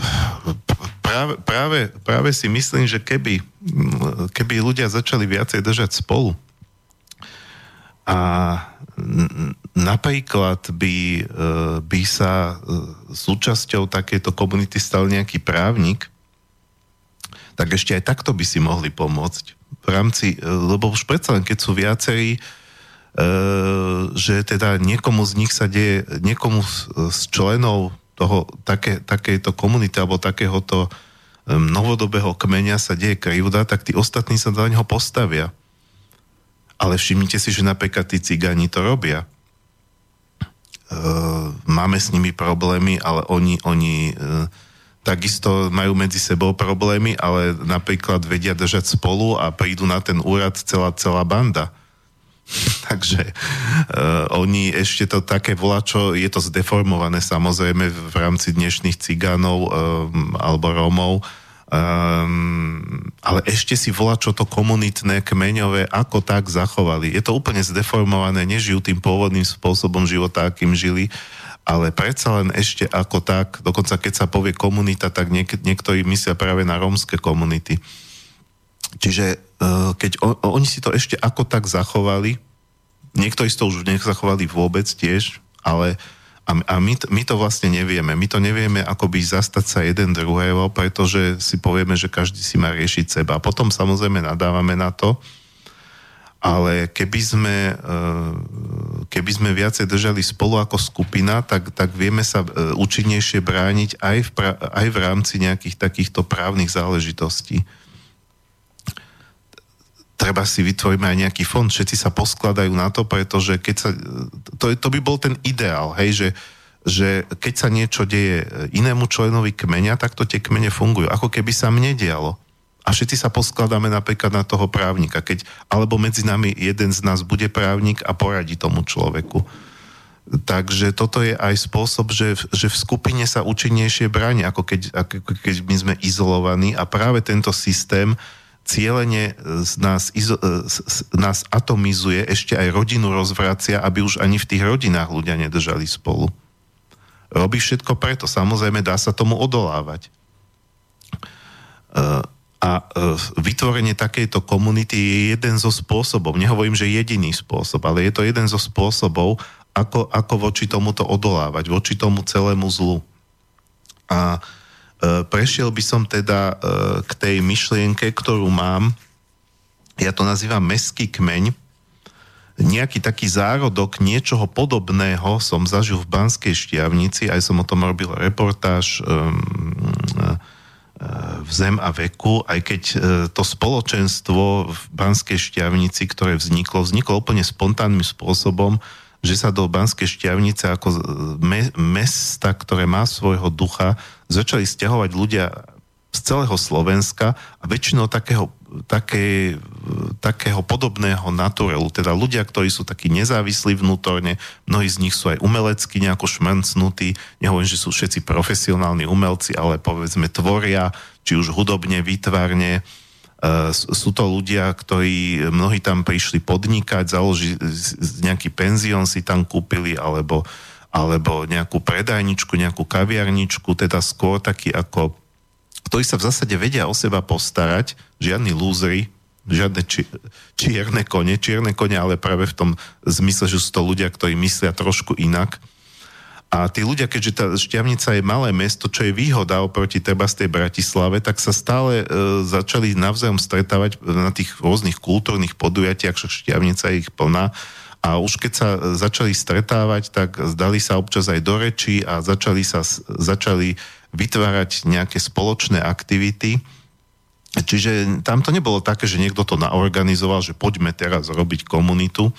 práve, práve, práve si myslím, že keby, mm, keby ľudia začali viacej držať spolu a napríklad by, uh, by sa uh, súčasťou takéto komunity stal nejaký právnik, tak ešte aj takto by si mohli pomôcť. V rámci, e, lebo už predsa len keď sú viacerí, e, že teda niekomu z nich sa deje, niekomu z, členov toho, také, takejto komunity alebo takéhoto novodobého kmeňa sa deje krivda, tak tí ostatní sa do neho postavia. Ale všimnite si, že napríklad tí cigáni to robia. E, máme s nimi problémy, ale oni, oni e, takisto majú medzi sebou problémy, ale napríklad vedia držať spolu a prídu na ten úrad celá, celá banda. Takže uh, oni ešte to také volá, čo je to zdeformované samozrejme v rámci dnešných cigánov um, alebo Rómov, um, ale ešte si volá, čo to komunitné, kmeňové, ako tak zachovali. Je to úplne zdeformované, nežijú tým pôvodným spôsobom života, akým žili, ale predsa len ešte ako tak, dokonca keď sa povie komunita, tak niek- niektorí myslia práve na rómske komunity. Čiže uh, keď o, oni si to ešte ako tak zachovali, niektorí si to už nezachovali vôbec tiež, ale a, a my, my to vlastne nevieme. My to nevieme akoby zastať sa jeden druhého, pretože si povieme, že každý si má riešiť seba. A potom samozrejme nadávame na to, ale keby sme, eh, keby sme viacej držali spolu ako skupina, tak, tak vieme sa eh, účinnejšie brániť aj v, aj v rámci nejakých takýchto právnych záležitostí. Treba si vytvoriť aj nejaký fond, všetci sa poskladajú na to, pretože keď sa, to, to by bol ten ideál, hej, že, že keď sa niečo deje inému členovi kmeňa, tak to tie kmene fungujú, ako keby sa mne dialo. A všetci sa poskladáme napríklad na toho právnika, keď, alebo medzi nami jeden z nás bude právnik a poradí tomu človeku. Takže toto je aj spôsob, že, že v skupine sa účinnejšie bráni, ako keď, ako keď my sme izolovaní a práve tento systém cieľene nás, izo, z, nás atomizuje, ešte aj rodinu rozvracia, aby už ani v tých rodinách ľudia nedržali spolu. Robí všetko preto, samozrejme dá sa tomu odolávať. Uh, a uh, vytvorenie takejto komunity je jeden zo spôsobov, nehovorím, že jediný spôsob, ale je to jeden zo spôsobov, ako, ako voči tomuto odolávať, voči tomu celému zlu. A uh, prešiel by som teda uh, k tej myšlienke, ktorú mám, ja to nazývam meský kmeň, nejaký taký zárodok niečoho podobného som zažil v Banskej Štiavnici, aj som o tom robil reportáž um, v zem a veku, aj keď to spoločenstvo v Banskej šťavnici, ktoré vzniklo, vzniklo úplne spontánnym spôsobom, že sa do Banskej šťavnice ako me, mesta, ktoré má svojho ducha, začali stiahovať ľudia z celého Slovenska a väčšinou takého, také, takého podobného naturelu, teda ľudia, ktorí sú takí nezávislí vnútorne, mnohí z nich sú aj umelecky nejako šmrncnutí, nehovorím, že sú všetci profesionálni umelci, ale povedzme tvoria, či už hudobne, výtvarne, sú to ľudia, ktorí mnohí tam prišli podnikať, založiť nejaký penzión si tam kúpili, alebo, alebo nejakú predajničku, nejakú kaviarničku, teda skôr taký ako ktorí sa v zásade vedia o seba postarať, žiadni lúzry, žiadne či, čierne kone, čierne kone, ale práve v tom zmysle, že sú to ľudia, ktorí myslia trošku inak. A tí ľudia, keďže tá Šťavnica je malé mesto, čo je výhoda oproti treba z tej Bratislave, tak sa stále e, začali navzájom stretávať na tých rôznych kultúrnych podujatiach, však Šťavnica je ich plná. A už keď sa začali stretávať, tak zdali sa občas aj do reči a začali, sa, začali vytvárať nejaké spoločné aktivity. Čiže tam to nebolo také, že niekto to naorganizoval, že poďme teraz robiť komunitu,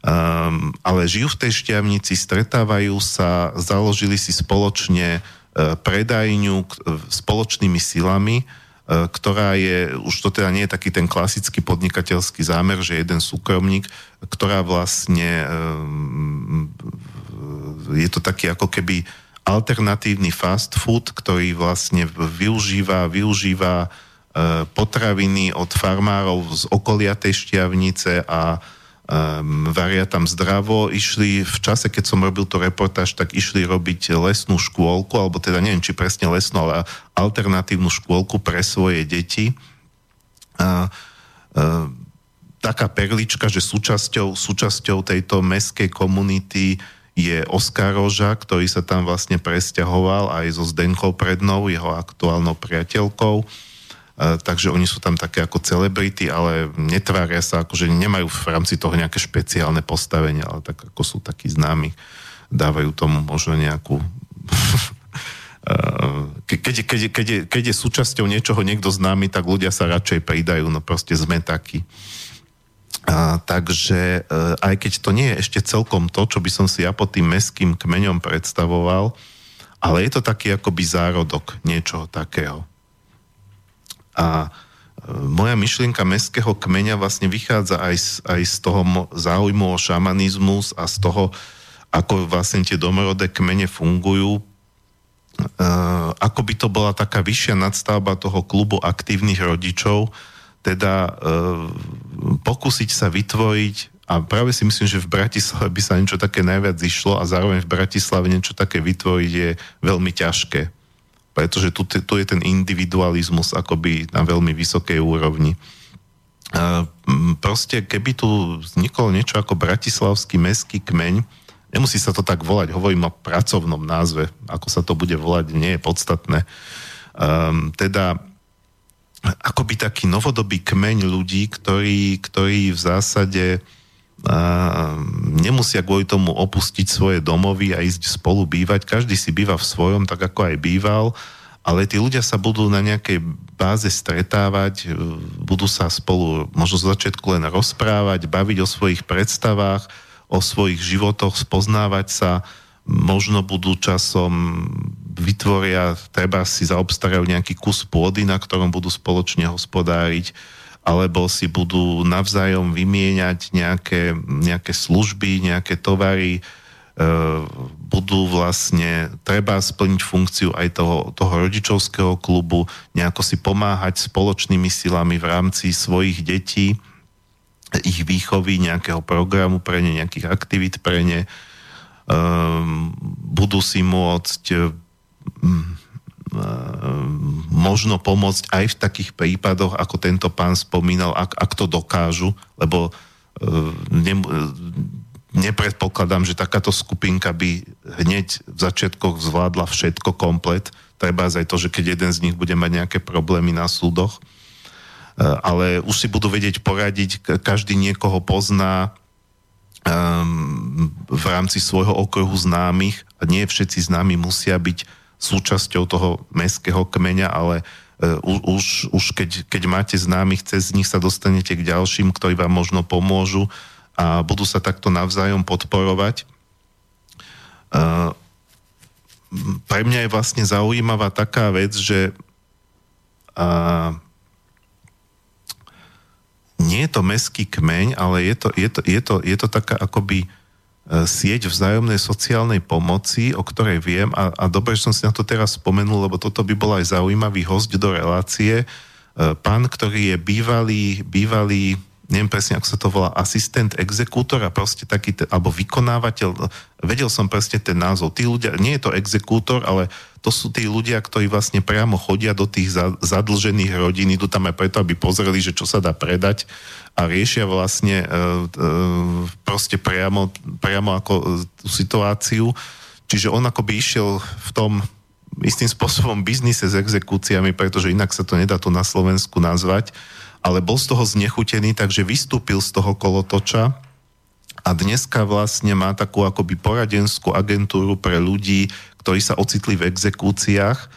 Um, ale žijú v tej šťavnici, stretávajú sa, založili si spoločne uh, predajňu k, uh, spoločnými silami, uh, ktorá je, už to teda nie je taký ten klasický podnikateľský zámer, že jeden súkromník, ktorá vlastne um, je to taký ako keby alternatívny fast food, ktorý vlastne využíva, využíva potraviny od farmárov z okolia tej šťavnice a um, varia tam zdravo. Išli v čase, keď som robil to reportáž, tak išli robiť lesnú škôlku, alebo teda neviem, či presne lesnú, ale alternatívnu škôlku pre svoje deti. A, a, taká perlička, že súčasťou, súčasťou tejto meskej komunity je Oskar Roža, ktorý sa tam vlastne presťahoval aj so Zdenkou Prednou, jeho aktuálnou priateľkou takže oni sú tam také ako celebrity, ale netvária sa, ako že nemajú v rámci toho nejaké špeciálne postavenie, ale tak ako sú takí známi, dávajú tomu možno nejakú keď, keď, keď, je, keď je súčasťou niečoho niekto známy, tak ľudia sa radšej pridajú, no proste sme takí. A, takže e, aj keď to nie je ešte celkom to, čo by som si ja pod tým meským kmeňom predstavoval, ale je to taký akoby zárodok niečoho takého. A e, moja myšlienka mestského kmeňa vlastne vychádza aj z, aj z toho záujmu o šamanizmus a z toho, ako vlastne tie domorodé kmene fungujú. Uh, ako by to bola taká vyššia nadstavba toho klubu aktívnych rodičov, teda uh, pokúsiť sa vytvoriť a práve si myslím, že v Bratislave by sa niečo také najviac zišlo a zároveň v Bratislave niečo také vytvoriť je veľmi ťažké pretože tu, tu je ten individualizmus akoby na veľmi vysokej úrovni. Proste, keby tu vznikol niečo ako bratislavský meský kmeň, nemusí sa to tak volať, hovorím o pracovnom názve, ako sa to bude volať, nie je podstatné. Um, teda akoby taký novodobý kmeň ľudí, ktorí, ktorí v zásade uh, nemusia kvôli tomu opustiť svoje domovy a ísť spolu bývať. Každý si býva v svojom, tak ako aj býval, ale tí ľudia sa budú na nejakej báze stretávať, e, budú sa spolu možno z začiatku len rozprávať, baviť o svojich predstavách, o svojich životoch, spoznávať sa, možno budú časom vytvoria, treba si zaobstarajú nejaký kus pôdy, na ktorom budú spoločne hospodáriť, alebo si budú navzájom vymieňať nejaké, nejaké služby, nejaké tovary, e, budú vlastne, treba splniť funkciu aj toho, toho rodičovského klubu, nejako si pomáhať spoločnými silami v rámci svojich detí, ich výchovy, nejakého programu pre ne, nejakých aktivít pre ne. Um, budú si môcť možno pomôcť aj v takých prípadoch, ako tento pán spomínal, ak, ak to dokážu, lebo ne, nepredpokladám, že takáto skupinka by hneď v začiatkoch zvládla všetko komplet. Treba aj to, že keď jeden z nich bude mať nejaké problémy na súdoch, ale už si budú vedieť poradiť, každý niekoho pozná v rámci svojho okruhu známych a nie všetci známi musia byť súčasťou toho mestského kmeňa, ale uh, už, už keď, keď máte známych, cez nich sa dostanete k ďalším, ktorí vám možno pomôžu a budú sa takto navzájom podporovať. Uh, pre mňa je vlastne zaujímavá taká vec, že uh, nie je to meský kmeň, ale je to, je to, je to, je to taká akoby sieť vzájomnej sociálnej pomoci, o ktorej viem a, a dobre, že som si na to teraz spomenul, lebo toto by bol aj zaujímavý host do relácie. E, pán, ktorý je bývalý, bývalý neviem presne, ako sa to volá, asistent exekútora, proste taký, alebo vykonávateľ, vedel som presne ten názov. Tí ľudia, nie je to exekútor, ale to sú tí ľudia, ktorí vlastne priamo chodia do tých zadlžených rodín, idú tam aj preto, aby pozreli, že čo sa dá predať a riešia vlastne e, e, proste priamo, priamo ako e, tú situáciu. Čiže on ako by išiel v tom istým spôsobom biznise s exekúciami, pretože inak sa to nedá tu na Slovensku nazvať ale bol z toho znechutený, takže vystúpil z toho kolotoča a dneska vlastne má takú akoby poradenskú agentúru pre ľudí, ktorí sa ocitli v exekúciách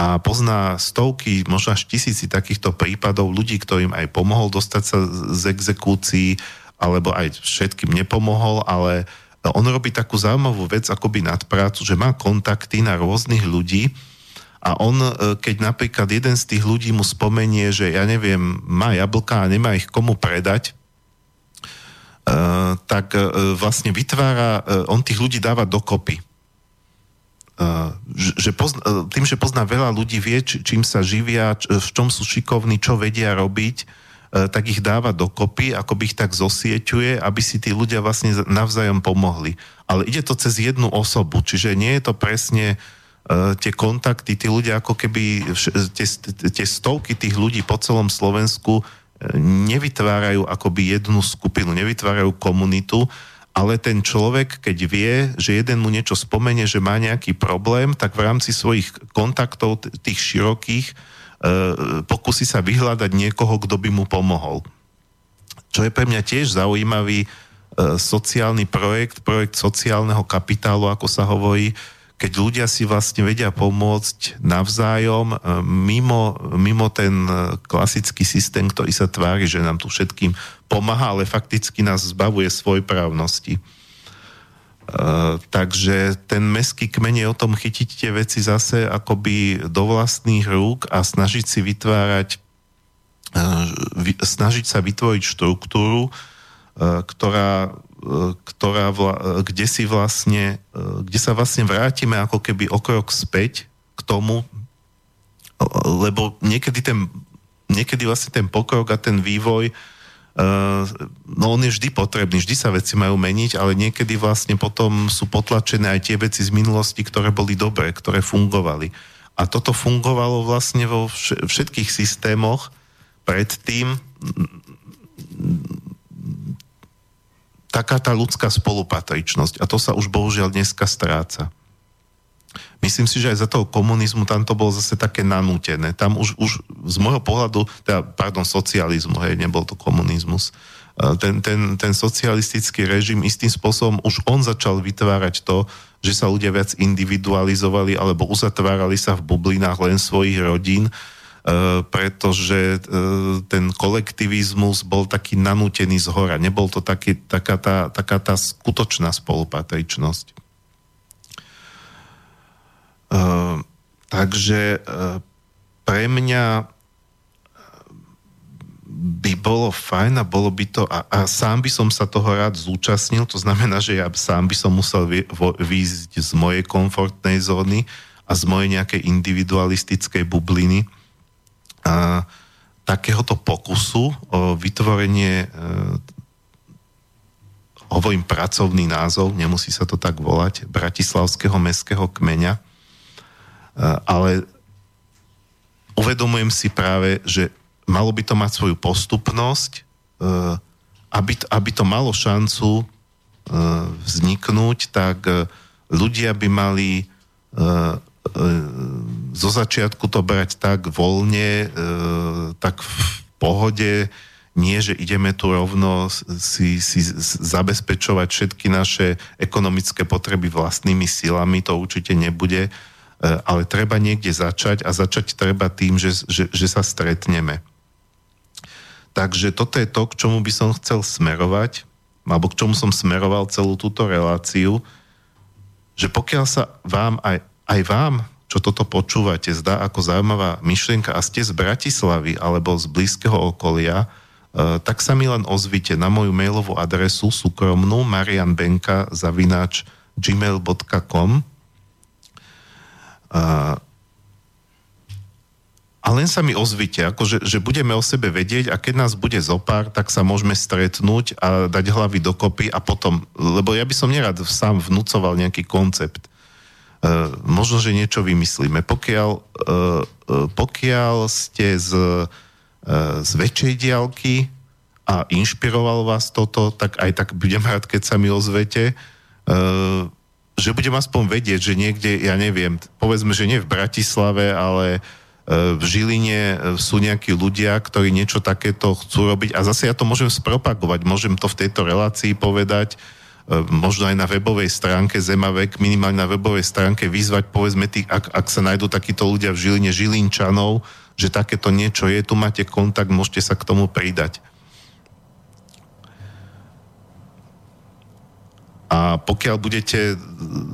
a pozná stovky, možno až tisíci takýchto prípadov ľudí, ktorým aj pomohol dostať sa z exekúcií, alebo aj všetkým nepomohol, ale on robí takú zaujímavú vec akoby nad prácu, že má kontakty na rôznych ľudí, a on, e, keď napríklad jeden z tých ľudí mu spomenie, že ja neviem, má jablka a nemá ich komu predať, Uh, tak uh, vlastne vytvára, on tých ľudí dáva dokopy. Uh, že pozna, uh, tým, že pozná veľa ľudí, vie, čím sa živia, v čom sú šikovní, čo vedia robiť, uh, tak ich dáva dokopy, ako by ich tak zosieťuje, aby si tí ľudia vlastne navzájom pomohli. Ale ide to cez jednu osobu, čiže nie je to presne uh, tie kontakty, tí ľudia ako keby, tie, tie stovky tých ľudí po celom Slovensku nevytvárajú akoby jednu skupinu, nevytvárajú komunitu, ale ten človek, keď vie, že jeden mu niečo spomenie, že má nejaký problém, tak v rámci svojich kontaktov, tých širokých, e, pokusí sa vyhľadať niekoho, kto by mu pomohol. Čo je pre mňa tiež zaujímavý sociálny projekt, projekt sociálneho kapitálu, ako sa hovorí, keď ľudia si vlastne vedia pomôcť navzájom e, mimo, mimo ten e, klasický systém, ktorý sa tvári, že nám tu všetkým pomáha, ale fakticky nás zbavuje svojprávnosti. Uh, takže ten meský kmeň je o tom chytiť tie veci zase akoby do vlastných rúk a snažiť si vytvárať vy, snažiť sa vytvoriť štruktúru, ktorá ktorá vla, kde si vlastne, kde sa vlastne vrátime ako keby o krok späť k tomu, lebo niekedy ten, niekedy vlastne ten pokrok a ten vývoj no on je vždy potrebný, vždy sa veci majú meniť, ale niekedy vlastne potom sú potlačené aj tie veci z minulosti, ktoré boli dobré, ktoré fungovali. A toto fungovalo vlastne vo všetkých systémoch predtým taká tá ľudská spolupatričnosť. A to sa už bohužiaľ dneska stráca. Myslím si, že aj za toho komunizmu tam to bolo zase také nanútené. Tam už, už z môjho pohľadu, teda, pardon, socializmu, hej, nebol to komunizmus, ten, ten, ten socialistický režim istým spôsobom už on začal vytvárať to, že sa ľudia viac individualizovali alebo uzatvárali sa v bublinách len svojich rodín, E, pretože e, ten kolektivizmus bol taký nanútený z hora. Nebol to taký, taká, tá, taká tá skutočná spolupatričnosť. E, takže pre mňa by bolo fajn a bolo by to, a, a sám by som sa toho rád zúčastnil, to znamená, že ja sám by som musel výjsť z mojej komfortnej zóny a z mojej nejakej individualistickej bubliny, a, takéhoto pokusu o vytvorenie, e, hovorím pracovný názov, nemusí sa to tak volať, Bratislavského mestského kmeňa, e, ale uvedomujem si práve, že malo by to mať svoju postupnosť, e, aby, to, aby to malo šancu e, vzniknúť, tak e, ľudia by mali zo začiatku to brať tak voľne, e, tak v pohode, nie, že ideme tu rovno si, si zabezpečovať všetky naše ekonomické potreby vlastnými silami, to určite nebude, e, ale treba niekde začať a začať treba tým, že, že, že sa stretneme. Takže toto je to, k čomu by som chcel smerovať, alebo k čomu som smeroval celú túto reláciu, že pokiaľ sa vám aj aj vám, čo toto počúvate, zdá ako zaujímavá myšlienka a ste z Bratislavy alebo z blízkeho okolia, e, tak sa mi len ozvite na moju mailovú adresu súkromnú marianbenka zavináč gmail.com a len sa mi ozvite, ako že budeme o sebe vedieť a keď nás bude zopár, tak sa môžeme stretnúť a dať hlavy dokopy a potom, lebo ja by som nerad sám vnúcoval nejaký koncept. Uh, možno, že niečo vymyslíme. Pokiaľ, uh, uh, pokiaľ ste z, z väčšej diálky a inšpiroval vás toto, tak aj tak budem rád, keď sa mi ozvete. Že budem aspoň vedieť, že niekde, ja neviem, povedzme, že nie v Bratislave, ale E, v Žiline e, sú nejakí ľudia, ktorí niečo takéto chcú robiť a zase ja to môžem spropagovať, môžem to v tejto relácii povedať, e, možno aj na webovej stránke Zemavek, minimálne na webovej stránke vyzvať, povedzme, tých, ak, ak sa nájdú takíto ľudia v Žiline, Žilinčanov, že takéto niečo je, tu máte kontakt, môžete sa k tomu pridať. A pokiaľ budete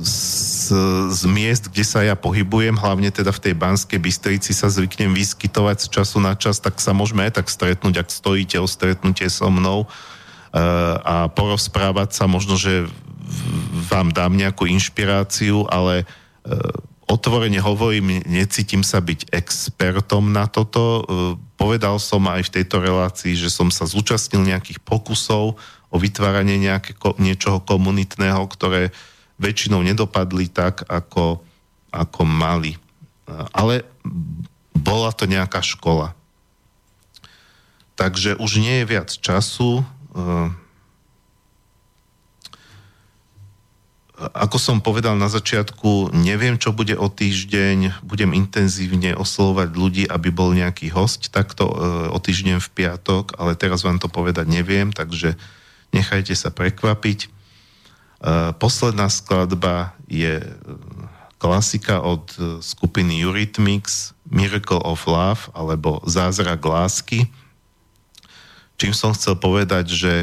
z, z miest, kde sa ja pohybujem, hlavne teda v tej Banskej Bystrici sa zvyknem vyskytovať z času na čas, tak sa môžeme aj tak stretnúť, ak stojíte o stretnutie so mnou a porozprávať sa, možno, že vám dám nejakú inšpiráciu, ale uh, otvorene hovorím, necítim sa byť expertom na toto. Uh, povedal som aj v tejto relácii, že som sa zúčastnil nejakých pokusov o vytváranie nejaké, niečoho komunitného, ktoré väčšinou nedopadli tak, ako, ako mali. Ale bola to nejaká škola. Takže už nie je viac času. Ako som povedal na začiatku, neviem, čo bude o týždeň. Budem intenzívne oslovať ľudí, aby bol nejaký host takto o týždeň v piatok, ale teraz vám to povedať neviem, takže nechajte sa prekvapiť. E, posledná skladba je e, klasika od e, skupiny Eurythmics Miracle of Love alebo Zázrak lásky. Čím som chcel povedať, že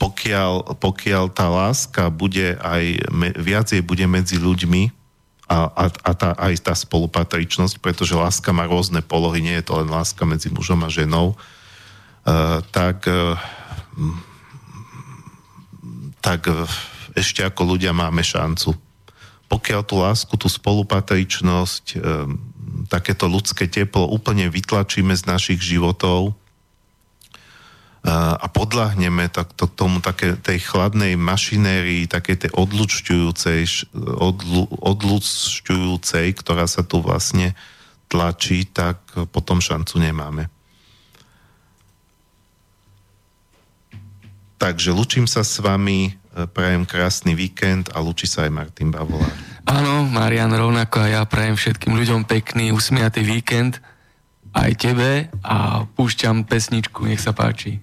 pokiaľ, pokiaľ tá láska bude aj, viacej bude medzi ľuďmi, a, a, a tá, aj tá spolupatričnosť, pretože láska má rôzne polohy, nie je to len láska medzi mužom a ženou, uh, tak, uh, tak uh, ešte ako ľudia máme šancu. Pokiaľ tú lásku, tú spolupatričnosť, uh, takéto ľudské teplo úplne vytlačíme z našich životov, a podľahneme tak to, tomu také, tej chladnej mašinérii, také tej odlučťujúcej, odlu, odlučťujúcej, ktorá sa tu vlastne tlačí, tak potom šancu nemáme. Takže lučím sa s vami, prajem krásny víkend a lučí sa aj Martin Bavolár. Áno, Marian, rovnako a ja prajem všetkým ľuďom pekný, usmiatý víkend, aj tebe a púšťam pesničku, nech sa páči.